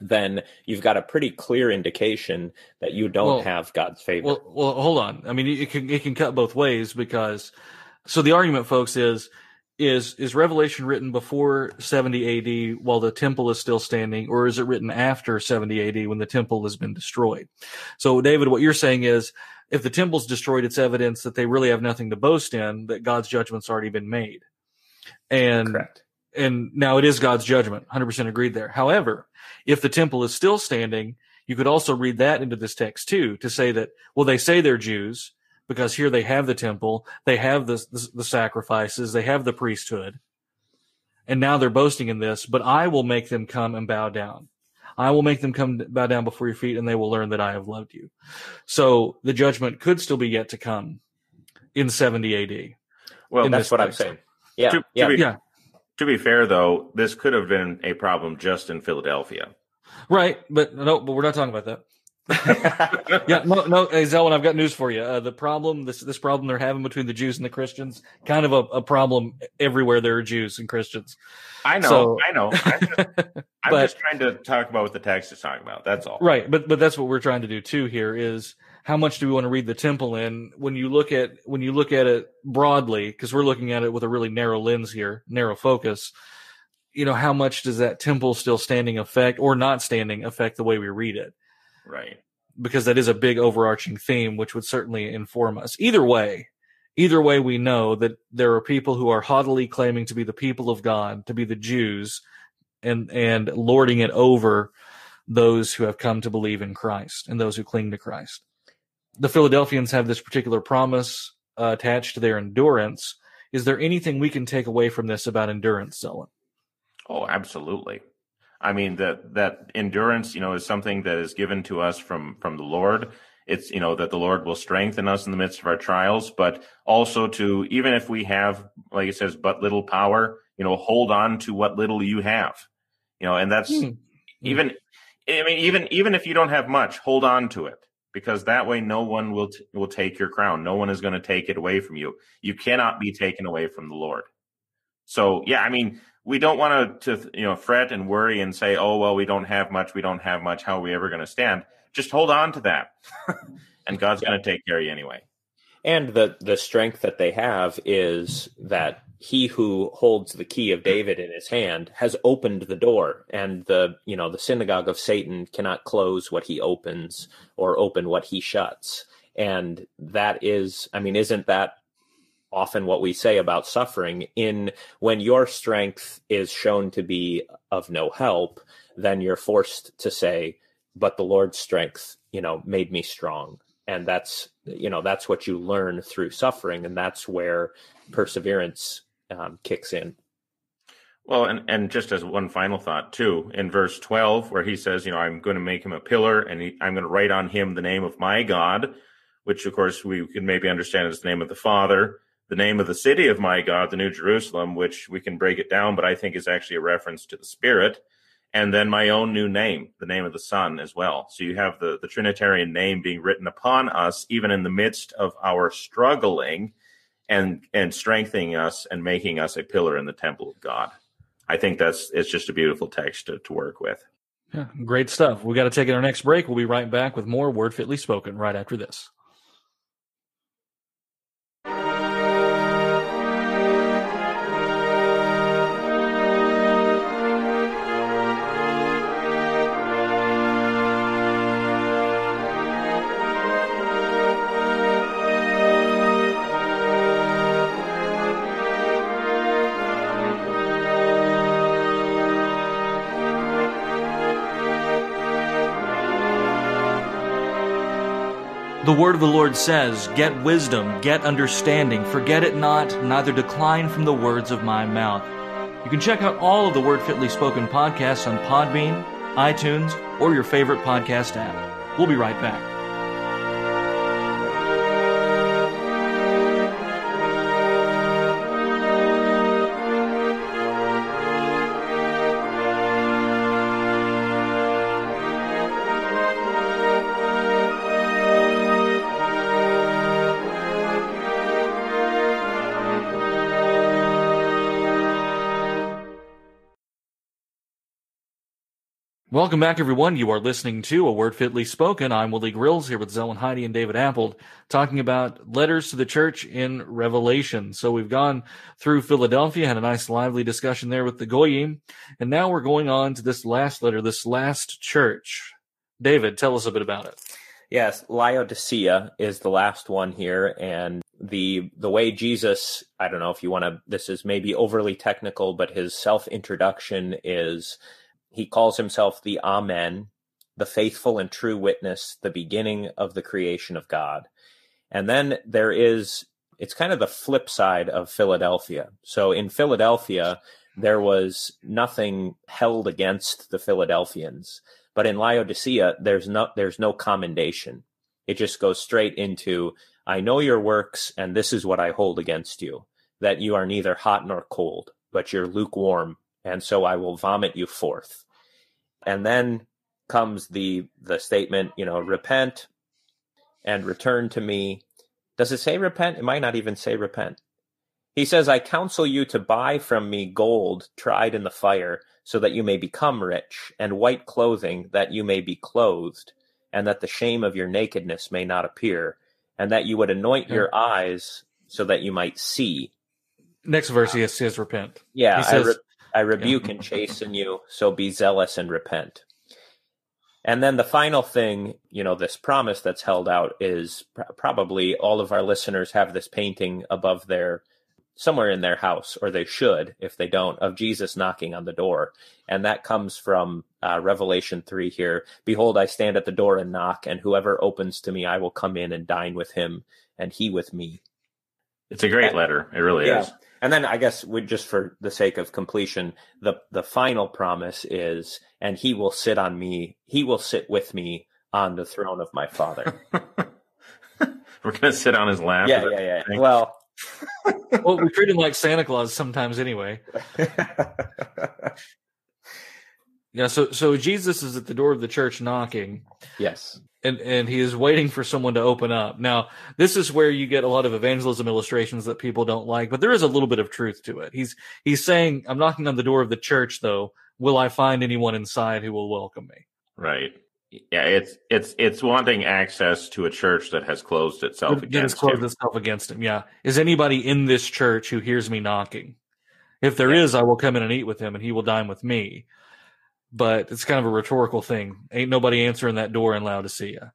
then you've got a pretty clear indication that you don't well, have God's favor. Well, well, hold on. I mean, it can it can cut both ways because so the argument, folks, is is is Revelation written before 70 AD while the temple is still standing, or is it written after 70 AD when the temple has been destroyed? So, David, what you're saying is if the temple's destroyed, it's evidence that they really have nothing to boast in, that God's judgment's already been made. And Correct. and now it is God's judgment. 100% agreed there. However, if the temple is still standing, You could also read that into this text too to say that, well, they say they're Jews because here they have the temple, they have the, the, the sacrifices, they have the priesthood, and now they're boasting in this, but I will make them come and bow down. I will make them come bow down before your feet and they will learn that I have loved you. So the judgment could still be yet to come in 70 AD. Well, that's what text. I'm saying. Yeah. To, yeah. To be, yeah. To be fair though, this could have been a problem just in Philadelphia. Right. But no, but we're not talking about that. Yeah, no, no, hey, Zelwyn, I've got news for you. Uh, the problem, this this problem they're having between the Jews and the Christians, kind of a, a problem everywhere there are Jews and Christians. I know, so, I know. I'm, just, *laughs* I'm but, just, trying to talk about what the text is talking about. That's all. Right, but but that's what we're trying to do too. Here is how much do we want to read the temple in when you look at when you look at it broadly, because we're looking at it with a really narrow lens here, narrow focus. You know, how much does that temple still standing affect or not standing affect the way we read it? Right. Because that is a big overarching theme, which would certainly inform us. Either way, either way, we know that there are people who are haughtily claiming to be the people of God, to be the Jews, and and lording it over those who have come to believe in Christ and those who cling to Christ. The Philadelphians have this particular promise uh, attached to their endurance. Is there anything we can take away from this about endurance, Zelwyn? Oh, absolutely. I mean that that endurance, you know, is something that is given to us from from the Lord. It's you know that the Lord will strengthen us in the midst of our trials, but also to even if we have, like it says, but little power, you know, hold on to what little you have, you know, and that's mm-hmm. even. I mean, even even if you don't have much, hold on to it because that way no one will t- will take your crown. No one is going to take it away from you. You cannot be taken away from the Lord. So yeah, I mean, we don't want to, to you know fret and worry and say, oh well, we don't have much, we don't have much. How are we ever going to stand? Just hold on to that, *laughs* and God's yeah. going to take care of you anyway. And the the strength that they have is that he who holds the key of David in his hand has opened the door, and the you know the synagogue of Satan cannot close what he opens or open what he shuts. And that is, I mean, isn't that often what we say about suffering in when your strength is shown to be of no help then you're forced to say but the lord's strength you know made me strong. And that's you know that's what you learn through suffering and that's where perseverance um, kicks in. Well and and just as one final thought too in verse 12 where he says you know i'm going to make him a pillar and he, i'm going to write on him the name of my god which of course we can maybe understand as the name of the father the name of the city of my God, the New Jerusalem, which we can break it down, but I think is actually a reference to the Spirit. And then my own new name, the name of the Son as well. So you have the, the Trinitarian name being written upon us, even in the midst of our struggling and, and strengthening us and making us a pillar in the temple of God. I think that's, it's just a beautiful text to, to work with. Yeah, great stuff. We got to take our next break. We'll be right back with more Word Fitly Spoken right after this. The word of the Lord says, Get wisdom, get understanding, forget it not, neither decline from the words of my mouth. You can check out all of the Word Fitly Spoken podcasts on Podbean, iTunes, or your favorite podcast app. We'll be right back. Welcome back, everyone. You are listening to A Word Fitly Spoken. I'm Willie Grills here with Zelwyn Heide and David Appold talking about letters to the church in Revelation. So we've gone through Philadelphia, had a nice lively discussion there with the Goyim, and now we're going on to this last letter, this last church. David, tell us a bit about it. Yes, Laodicea is the last one here, and the the way Jesus, I don't know if you want to this is maybe overly technical, but his self-introduction is he calls himself the Amen, the faithful and true witness, the beginning of the creation of God. And then there is, it's kind of the flip side of Philadelphia. So in Philadelphia, there was nothing held against the Philadelphians. But in Laodicea, there's no, there's no commendation. It just goes straight into, I know your works, and this is what I hold against you, that you are neither hot nor cold, but you're lukewarm, and so I will vomit you forth. And then comes the the statement, you know, repent and return to me. Does it say repent? It might not even say repent. He says, I counsel you to buy from me gold tried in the fire, so that you may become rich, and white clothing, that you may be clothed, and that the shame of your nakedness may not appear, and that you would anoint your eyes so that you might see. Next verse, he says, repent. Yeah, He says- I, re- I rebuke and chasten you, so be zealous and repent. And then the final thing, you know, this promise that's held out is pr- probably all of our listeners have this painting above their somewhere in their house, or they should, if they don't, of Jesus knocking on the door. And that comes from uh, Revelation 3 here. Behold, I stand at the door and knock, and whoever opens to me, I will come in and dine with him, and he with me. It's a great letter. It really Yeah. is. And then I guess we just for the sake of completion, the the final promise is, and he will sit on me, he will sit with me on the throne of my father. *laughs* We're gonna sit on his lap. yeah, yeah, yeah. thing? Well, *laughs* Well, we treat him like Santa Claus sometimes anyway. *laughs* Yeah, so so Jesus is at the door of the church knocking, yes, and and he is waiting for someone to open up. Now, this is where you get a lot of evangelism illustrations that people don't like, but there is a little bit of truth to it. He's he's saying, "I'm knocking on the door of the church, though. Will I find anyone inside who will welcome me?" Right. Yeah, it's it's it's wanting access to a church that has closed itself That against closed him. itself against him. Yeah, is anybody in this church who hears me knocking? If there is, Yeah. I will come in and eat with him, and he will dine with me. But it's kind of a rhetorical thing. Ain't nobody answering that door in Laodicea.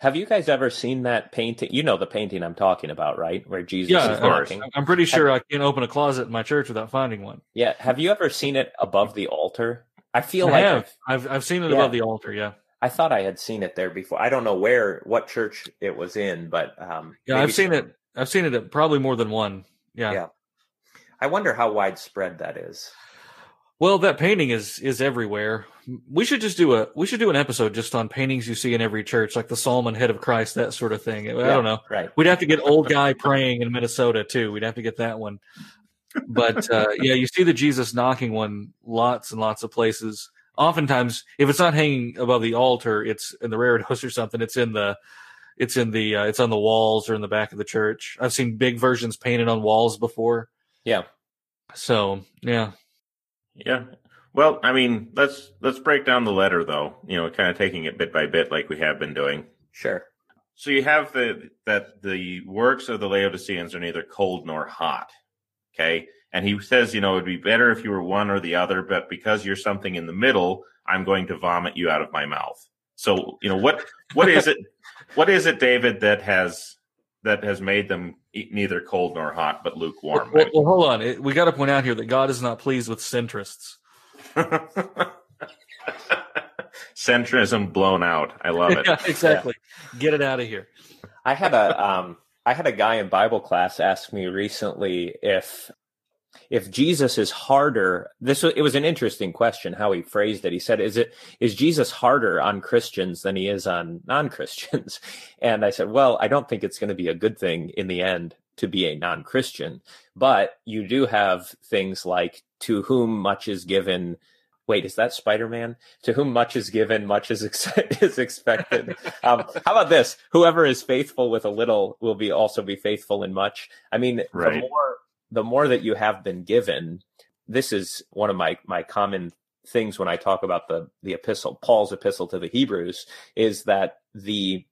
have you guys ever seen that painting? You know the painting I'm talking about, right? Where Jesus Yeah, is knocking. I'm pretty sure I can't open a closet in my church without finding one. Yeah, have you ever seen it above the altar? I feel I like have. I've- I've I've seen it Yeah. above the altar. Yeah, I thought I had seen it there before. I don't know where, what church it was in, but um, yeah. I've seen some- it. I've seen it at probably more than one. Yeah. Yeah. I wonder how widespread that is. Well, that painting is is everywhere. We should just do a we should do an episode just on paintings you see in every church, like the and Head of Christ, that sort of thing. I Yeah, don't know. Right. We'd have to get old guy praying in Minnesota too. We'd have to get that one. But uh, yeah, you see the Jesus knocking one lots and lots of places. Oftentimes, if it's not hanging above the altar, it's in the reredos or something. It's in the it's in the uh, it's on the walls or in the back of the church. I've seen big versions painted on walls before. Yeah. So yeah, Yeah. Well, I mean, let's let's break down the letter though. You know, kind of taking it bit by bit like we have been doing. Sure. So you have the that the works of the Laodiceans are neither cold nor hot. Okay. And he says, you know, it'd be better if you were one or the other, but because you're something in the middle, I'm going to vomit you out of my mouth. So, you know, what what is it what is it, David, that has that has made them eat neither cold nor hot, but lukewarm? Well, well, hold on. We got to point out here that God is not pleased with centrists. *laughs* Centrism blown out. I love it. *laughs* yeah, exactly. Get it out of here. I had a um I had a guy in Bible class ask me recently if if Jesus is harder this was, it was an interesting question how he phrased it. He said is it is Jesus harder on Christians than he is on non-Christians? *laughs* And I said, well, I don't think it's going to be a good thing in the end to be a non-Christian, but you do have things like to whom much is given Wait, is that Spider Man? To whom much is given, much is ex- *laughs* is expected. *laughs* Um, how about this? Whoever is faithful with a little will be also be faithful in much. I mean, the Right. more the more that you have been given, this is one of my my common things when I talk about the the epistle, Paul's epistle to the Hebrews, is that the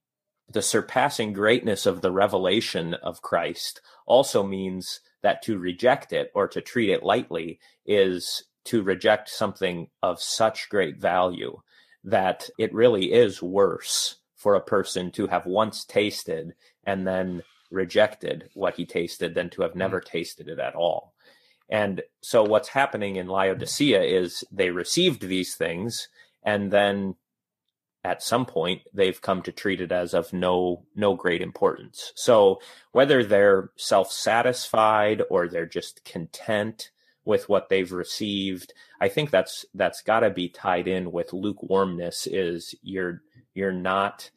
the surpassing greatness of the revelation of Christ also means that to reject it or to treat it lightly is to reject something of such great value that it really is worse for a person to have once tasted and then rejected what he tasted than to have never mm. tasted it at all. And so what's happening in Laodicea is they received these things and then at some point they've come to treat it as of no no great importance. So whether they're self-satisfied or they're just content with what they've received, I think that's that's got to be tied in with lukewarmness is you're you're not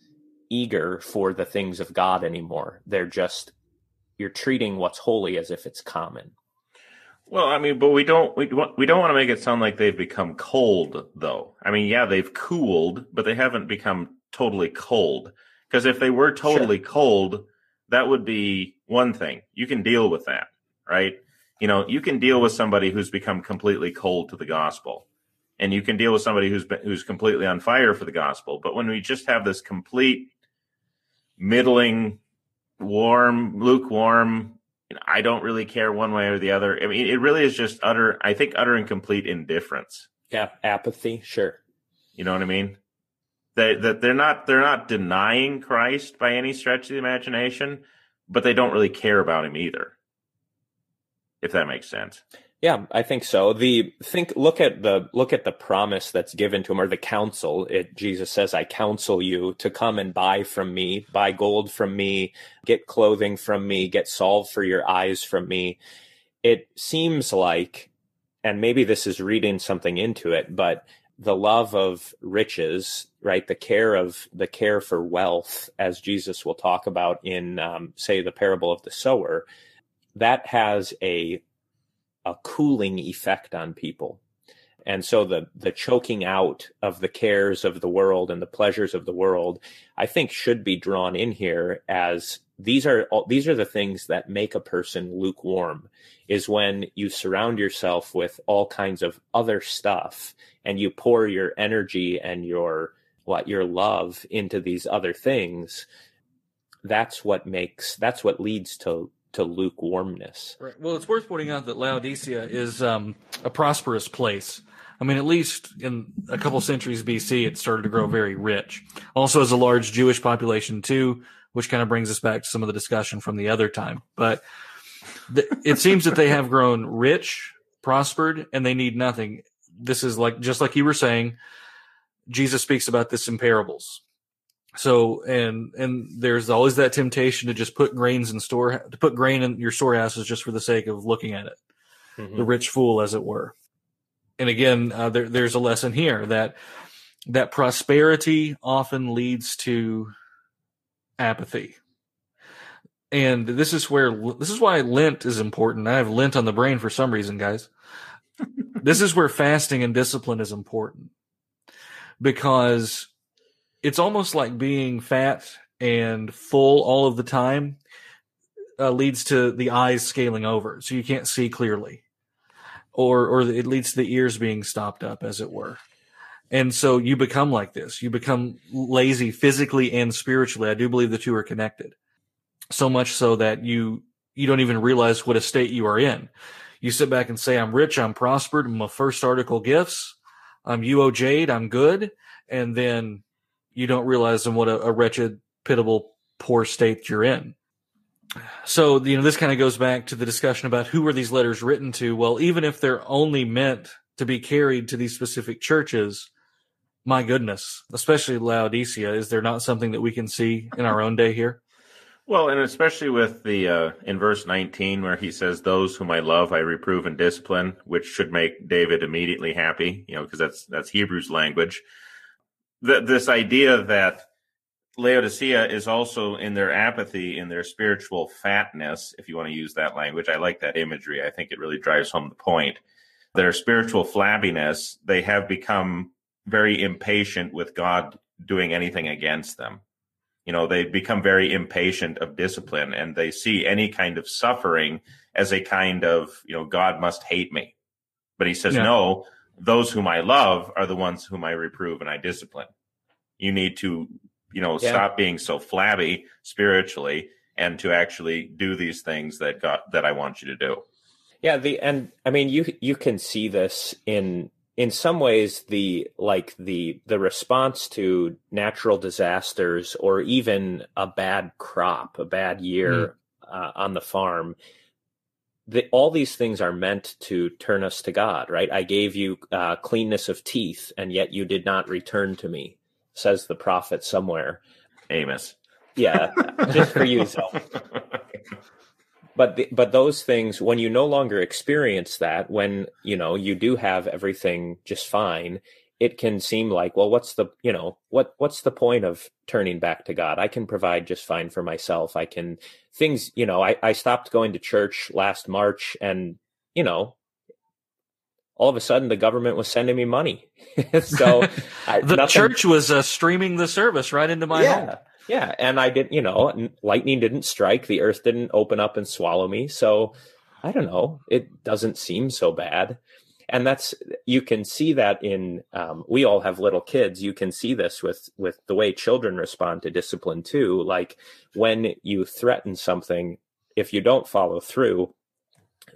eager for the things of God anymore. They're just you're treating what's holy as if it's common. Well, I mean, but we don't we we don't want to make it sound like they've become cold, though. I mean, yeah, they've cooled, but they haven't become totally cold. Because if they were totally sure. cold, that would be one thing. You can deal with that, right? You know, you can deal with somebody who's become completely cold to the gospel, and you can deal with somebody who's been, who's completely on fire for the gospel. But when we just have this complete middling, warm, lukewarm, I don't really care one way or the other. I mean, it really is just utter, I think, utter and complete indifference. Yeah, apathy, sure. You know what I mean? That that they're not they're not denying Christ by any stretch of the imagination, but they don't really care about him either. If that makes sense. Yeah, I think so. The think look at the look at the promise that's given to him or the counsel. It Jesus says, "I counsel you to come and buy from me, buy gold from me, get clothing from me, get salve for your eyes from me." It seems like and maybe this is reading something into it, but the love of riches, right? The care of the care for wealth, as Jesus will talk about in, um, say, the parable of the sower, that has a a cooling effect on people. And so the the choking out of the cares of the world and the pleasures of the world, I think should be drawn in here as these are these are the things that make a person lukewarm is when you surround yourself with all kinds of other stuff and you pour your energy and your what your love into these other things that's what makes that's what leads to to lukewarmness. Right. Well, it's worth pointing out that Laodicea is um, a prosperous place. I mean, at least in a couple centuries BC, it started to grow very rich. Also, has a large Jewish population too, which kind of brings us back to some of the discussion from the other time. But th- it seems that they have grown rich, prospered, and they need nothing. This is like just like you were saying. Jesus speaks about this in parables. So and and there's always that temptation to just put grains in store to put grain in your storehouses just for the sake of looking at it, mm-hmm. the rich fool, as it were. And again, uh, there, there's a lesson here that that prosperity often leads to apathy. And this is where this is why Lent is important. I have Lent on the brain for some reason, guys. *laughs* this is where fasting and discipline is important because it's almost like being fat and full all of the time uh, leads to the eyes scaling over, so you can't see clearly, or or it leads to the ears being stopped up, as it were. And so you become like this. You become lazy physically and spiritually. I do believe the two are connected. So much so that you you don't even realize what a state you are in. You sit back and say, "I'm rich. I'm prospered. A first article gifts. I'm UOJ'd. I'm good." And then you don't realize in what a, a wretched, pitiable, poor state you're in. So, you know, this kind of goes back to the discussion about who are these letters written to? Well, even if they're only meant to be carried to these specific churches, my goodness, especially Laodicea, is there not something that we can see in our own day here? Well, and especially with the uh, in verse 19 where he says, "Those whom I love, I reprove and discipline," which should make David immediately happy, you know, because that's that's Hebrew's language the, this idea that Laodicea is also in their apathy, in their spiritual fatness, if you want to use that language. I like that imagery. I think it really drives home the point. Their spiritual flabbiness, they have become very impatient with God doing anything against them. You know, they become very impatient of discipline and they see any kind of suffering as a kind of, you know, God must hate me. But he says, yeah. no, those whom I love are the ones whom I reprove and I discipline. You need to, you know, yeah. stop being so flabby spiritually and to actually do these things that God that I want you to do. Yeah, the and I mean you you can see this in in some ways the like the the response to natural disasters or even a bad crop, a bad year mm. uh, on the farm the, all these things are meant to turn us to God, right? I gave you uh, cleanness of teeth, and yet you did not return to me. says the prophet somewhere. Amos. Yeah, just for you, so. But the, but those things, when you no longer experience that, when you know you do have everything just fine, it can seem like, well, what's the you know what what's the point of turning back to God? I can provide just fine for myself. I can things you know. I I stopped going to church last March, and you know all of a sudden the government was sending me money. *laughs* so I, *laughs* the nothing, church was uh, streaming the service right into my yeah, home. Yeah, and I didn't, you know, lightning didn't strike, the earth didn't open up and swallow me. So I don't know, it doesn't seem so bad. And that's you can see that in um, we all have little kids. You can see this with with the way children respond to discipline too. Like when you threaten something, if you don't follow through,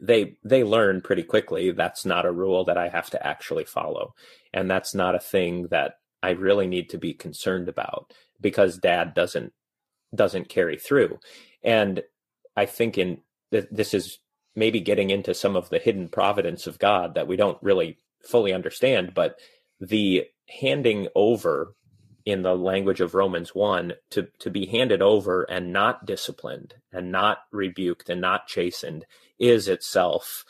they they learn pretty quickly that's not a rule that I have to actually follow, and that's not a thing that I really need to be concerned about because dad doesn't doesn't carry through and i think in this is maybe getting into some of the hidden providence of god that we don't really fully understand but the handing over in the language of Romans 1 to to be handed over and not disciplined and not rebuked and not chastened is itself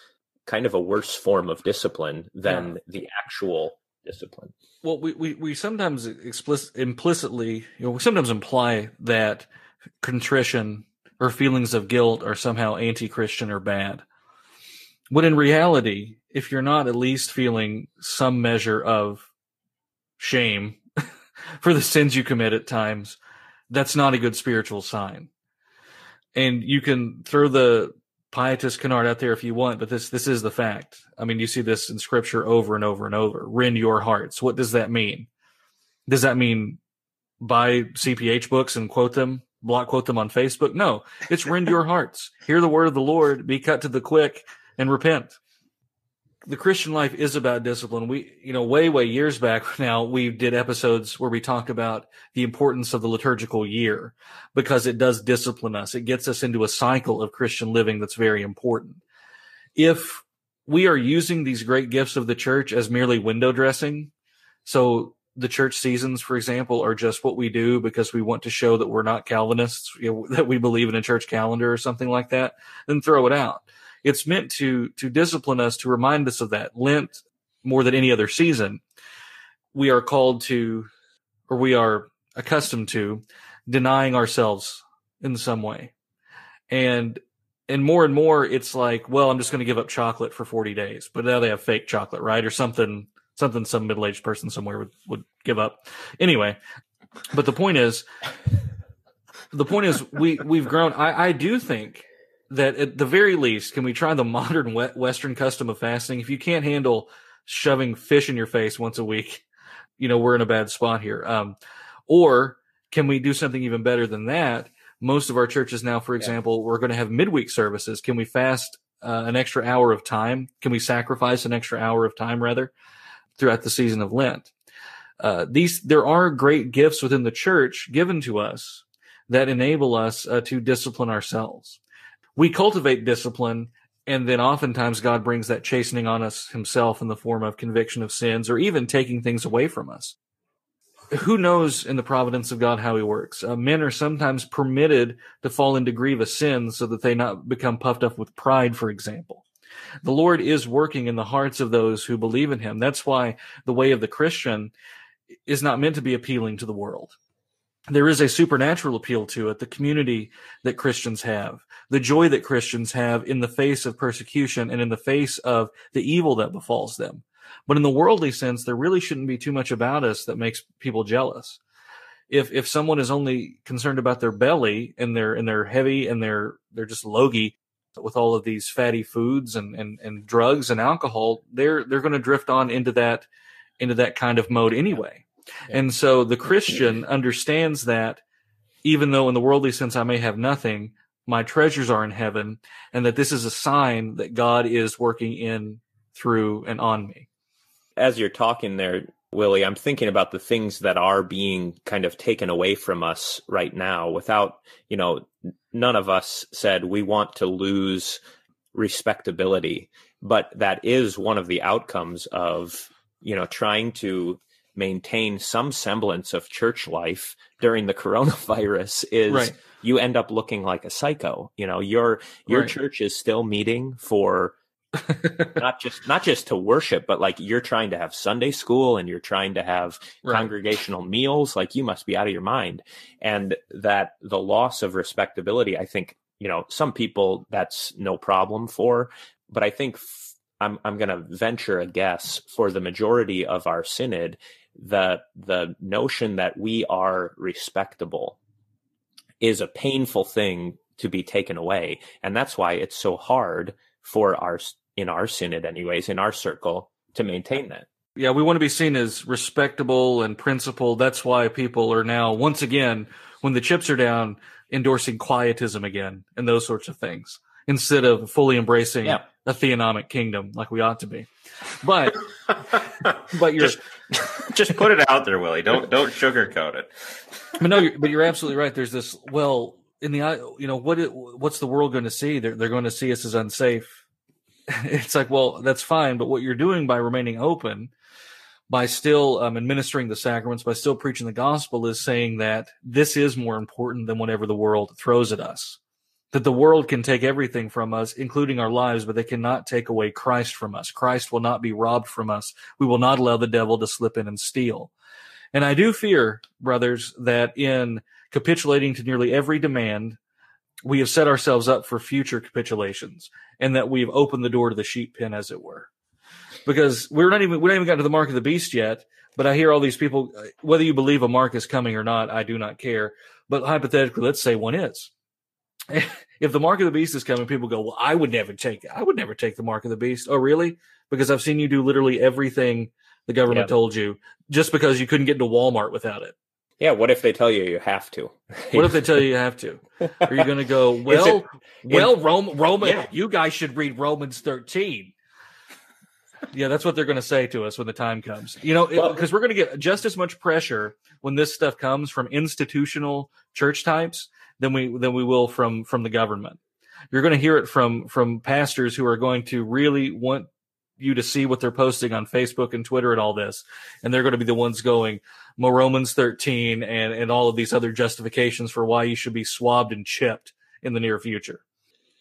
kind of a worse form of discipline than yeah. the actual discipline well, we, we, we sometimes explicit, implicitly, you know, we sometimes imply that contrition or feelings of guilt are somehow anti-Christian or bad. But in reality, if you're not at least feeling some measure of shame *laughs* for the sins you commit at times, that's not a good spiritual sign. And you can throw the pietist canard out there if you want, but this this is the fact. I mean, you see this in scripture over and over and over. Rend your hearts. What does that mean? Does that mean buy CPH books and quote them, block quote them on Facebook? No, it's rend your hearts. Hear the word of the Lord, be cut to the quick, and repent the Christian life is about discipline. We, you know, way, way years back *laughs* now, we did episodes where we talked about the importance of the liturgical year because it does discipline us. It gets us into a cycle of Christian living that's very important. If we are using these great gifts of the church as merely window dressing, so the church seasons, for example, are just what we do because we want to show that we're not Calvinists, you know, that we believe in a church calendar or something like that, then throw it out. It's meant to to discipline us, to remind us of that. Lent, more than any other season, we are called to, or we are accustomed to, denying ourselves in some way, and and more and more, it's like, well, I'm just going to give up chocolate for 40 days, but now they have fake chocolate, right, or something something some middle aged person somewhere would would give up. Anyway, but the point is the point is we we've grown I, I do think that at the very least, can we try the modern Western custom of fasting? If you can't handle shoving fish in your face once a week, you know, we're in a bad spot here. Um, or can we do something even better than that? Most of our churches now, for example, yeah. we're going to have midweek services. Can we fast uh, an extra hour of time? Can we sacrifice an extra hour of time rather throughout the season of Lent? Uh, these, there are great gifts within the church given to us that enable us uh, to discipline ourselves we cultivate discipline and then oftentimes God brings that chastening on us himself in the form of conviction of sins or even taking things away from us. Who knows in the providence of God how he works? Uh, men are sometimes permitted to fall into grievous sins so that they not become puffed up with pride, for example. The Lord is working in the hearts of those who believe in him. That's why the way of the Christian is not meant to be appealing to the world there is a supernatural appeal to it, the community that Christians have, the joy that Christians have in the face of persecution and in the face of the evil that befalls them. But in the worldly sense, there really shouldn't be too much about us that makes people jealous. If if someone is only concerned about their belly and they're and they're heavy and they're they're just logy with all of these fatty foods and, and, and drugs and alcohol, they're they're going to drift on into that into that kind of mode anyway. And so the Christian understands that even though in the worldly sense I may have nothing, my treasures are in heaven, and that this is a sign that God is working in, through, and on me. As you're talking there, Willie, I'm thinking about the things that are being kind of taken away from us right now without, you know, none of us said we want to lose respectability, but that is one of the outcomes of, you know, trying to maintain some semblance of church life during the *laughs* coronavirus is right. you end up looking like a psycho. You know, your your right. church is still meeting for *laughs* not just not just to worship, but like you're trying to have Sunday school and you're trying to have right. congregational meals. Like you must be out of your mind. And that the loss of respectability, I think, you know, some people that's no problem for, but I think f- I'm I'm going to venture a guess for the majority of our synod the the notion that we are respectable is a painful thing to be taken away and that's why it's so hard for our in our synod anyways in our circle to maintain that yeah we want to be seen as respectable and principled that's why people are now once again when the chips are down endorsing quietism again and those sorts of things instead of fully embracing yeah. a theonomic kingdom like we ought to be but *laughs* but you're just, just put it out there, Willie. Don't don't sugarcoat it. But no, you're, but you're absolutely right. There's this. Well, in the you know what it, what's the world going to see? They're they're going to see us as unsafe. *laughs* It's like, well, that's fine, but what you're doing by remaining open, by still um, administering the sacraments, by still preaching the gospel, is saying that this is more important than whatever the world throws at us that the world can take everything from us, including our lives, but they cannot take away Christ from us. Christ will not be robbed from us. We will not allow the devil to slip in and steal. And I do fear, brothers, that in capitulating to nearly every demand, we have set ourselves up for future capitulations and that we've opened the door to the sheep pen, as it were. Because we're not even, we haven't even gotten to the mark of the beast yet, but I hear all these people, uh, whether you believe a mark is coming or not, I do not care. But hypothetically, let's say one is *laughs* if the mark of the beast is coming, people go, "Well, I would never take it. I would never take the mark of the beast." Oh, really? Because I've seen you do literally everything the government yeah. told you, just because you couldn't get into Walmart without it. Yeah. What if they tell you you have to? *laughs* what if they tell you you have to? Are you going to go? *laughs* Well, it, well, Rome, Roman, yeah. you guys should read Romans thirteen. Yeah, that's what they're going to say to us when the time comes. You know, because well, we're going to get just as much pressure when this stuff comes from institutional church types than we than we will from from the government. You're going to hear it from from pastors who are going to really want you to see what they're posting on Facebook and Twitter and all this, and they're going to be the ones going more Romans 13 and and all of these other justifications for why you should be swabbed and chipped in the near future.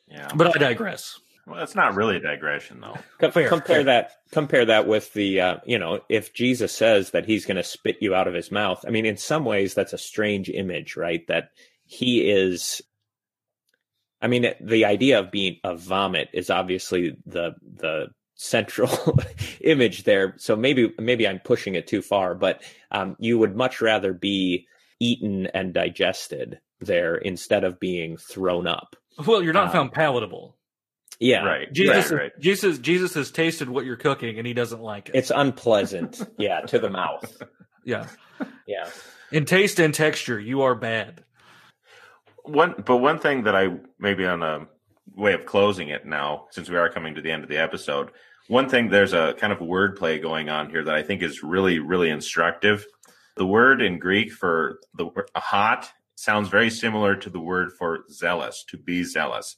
Yeah, but I digress. Well, that's not really a digression, though. Fair, compare fair. that. Compare that with the, uh, you know, if Jesus says that he's going to spit you out of his mouth. I mean, in some ways, that's a strange image, right? That he is I mean, the idea of being a vomit is obviously the the central *laughs* image there. So maybe maybe I'm pushing it too far, but um, you would much rather be eaten and digested there instead of being thrown up. Well, you're not um, found palatable. Yeah, right. Jesus, right, right. Jesus, Jesus has tasted what you're cooking, and he doesn't like it. It's unpleasant. yeah, to the mouth. *laughs* Yeah, yeah. In taste and texture, you are bad one, but one thing that I maybe on a way of closing it now, since we are coming to the end of the episode, one thing there's a kind of wordplay going on here that I think is really, really instructive. The word in Greek for the hot sounds very similar to the word for zealous, to be zealous.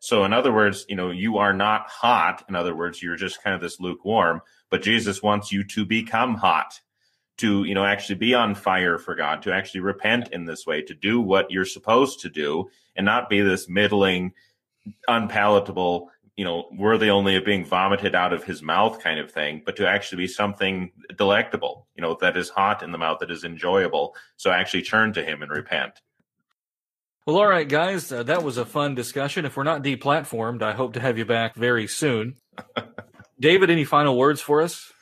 So, in other words, you know, you are not hot. In other words, you're just kind of this lukewarm, but Jesus wants you to become hot to you know actually be on fire for God, to actually repent in this way, to do what you're supposed to do, and not be this middling, unpalatable, you know, worthy only of being vomited out of his mouth kind of thing, but to actually be something delectable, you know, that is hot in the mouth, that is enjoyable. So actually turn to him and repent. Well, all right, guys, uh, that was a fun discussion. If we're not deplatformed, I hope to have you back very soon. *laughs* David, any final words for us?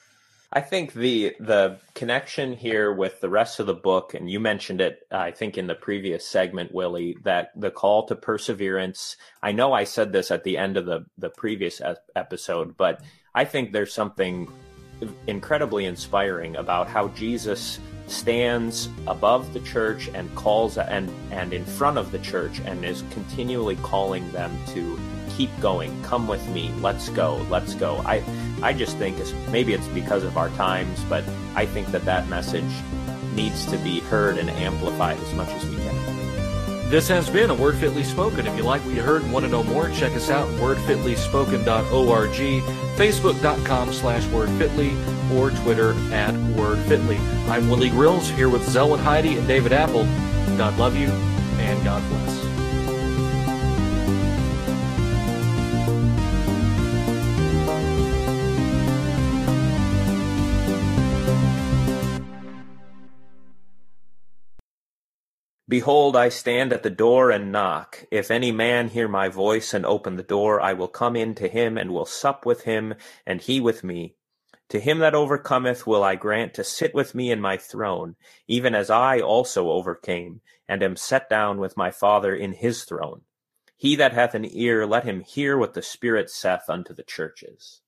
I think the the connection here with the rest of the book, and you mentioned it, I think in the previous segment, Willie, that the call to perseverance. I know I said this at the end of the the previous episode, but I think there's something incredibly inspiring about how Jesus stands above the church and calls and and in front of the church and is continually calling them to keep going. Come with me. Let's go. Let's go. I, I just think it's, maybe it's because of our times, but I think that that message needs to be heard and amplified as much as we can. This has been a Word Fitly Spoken. If you like what you heard and want to know more, check us out wordfitlyspoken.org, facebook.com slash wordfitly, or Twitter at wordfitly. I'm Willie Grills here with Zelwyn Heide and David Appold. God love you and God bless. Behold, I stand at the door and knock. If any man hear my voice and open the door, I will come in to him and will sup with him, and he with me. To him that overcometh will I grant to sit with me in my throne, even as I also overcame, and am set down with my Father in his throne. He that hath an ear, let him hear what the Spirit saith unto the churches.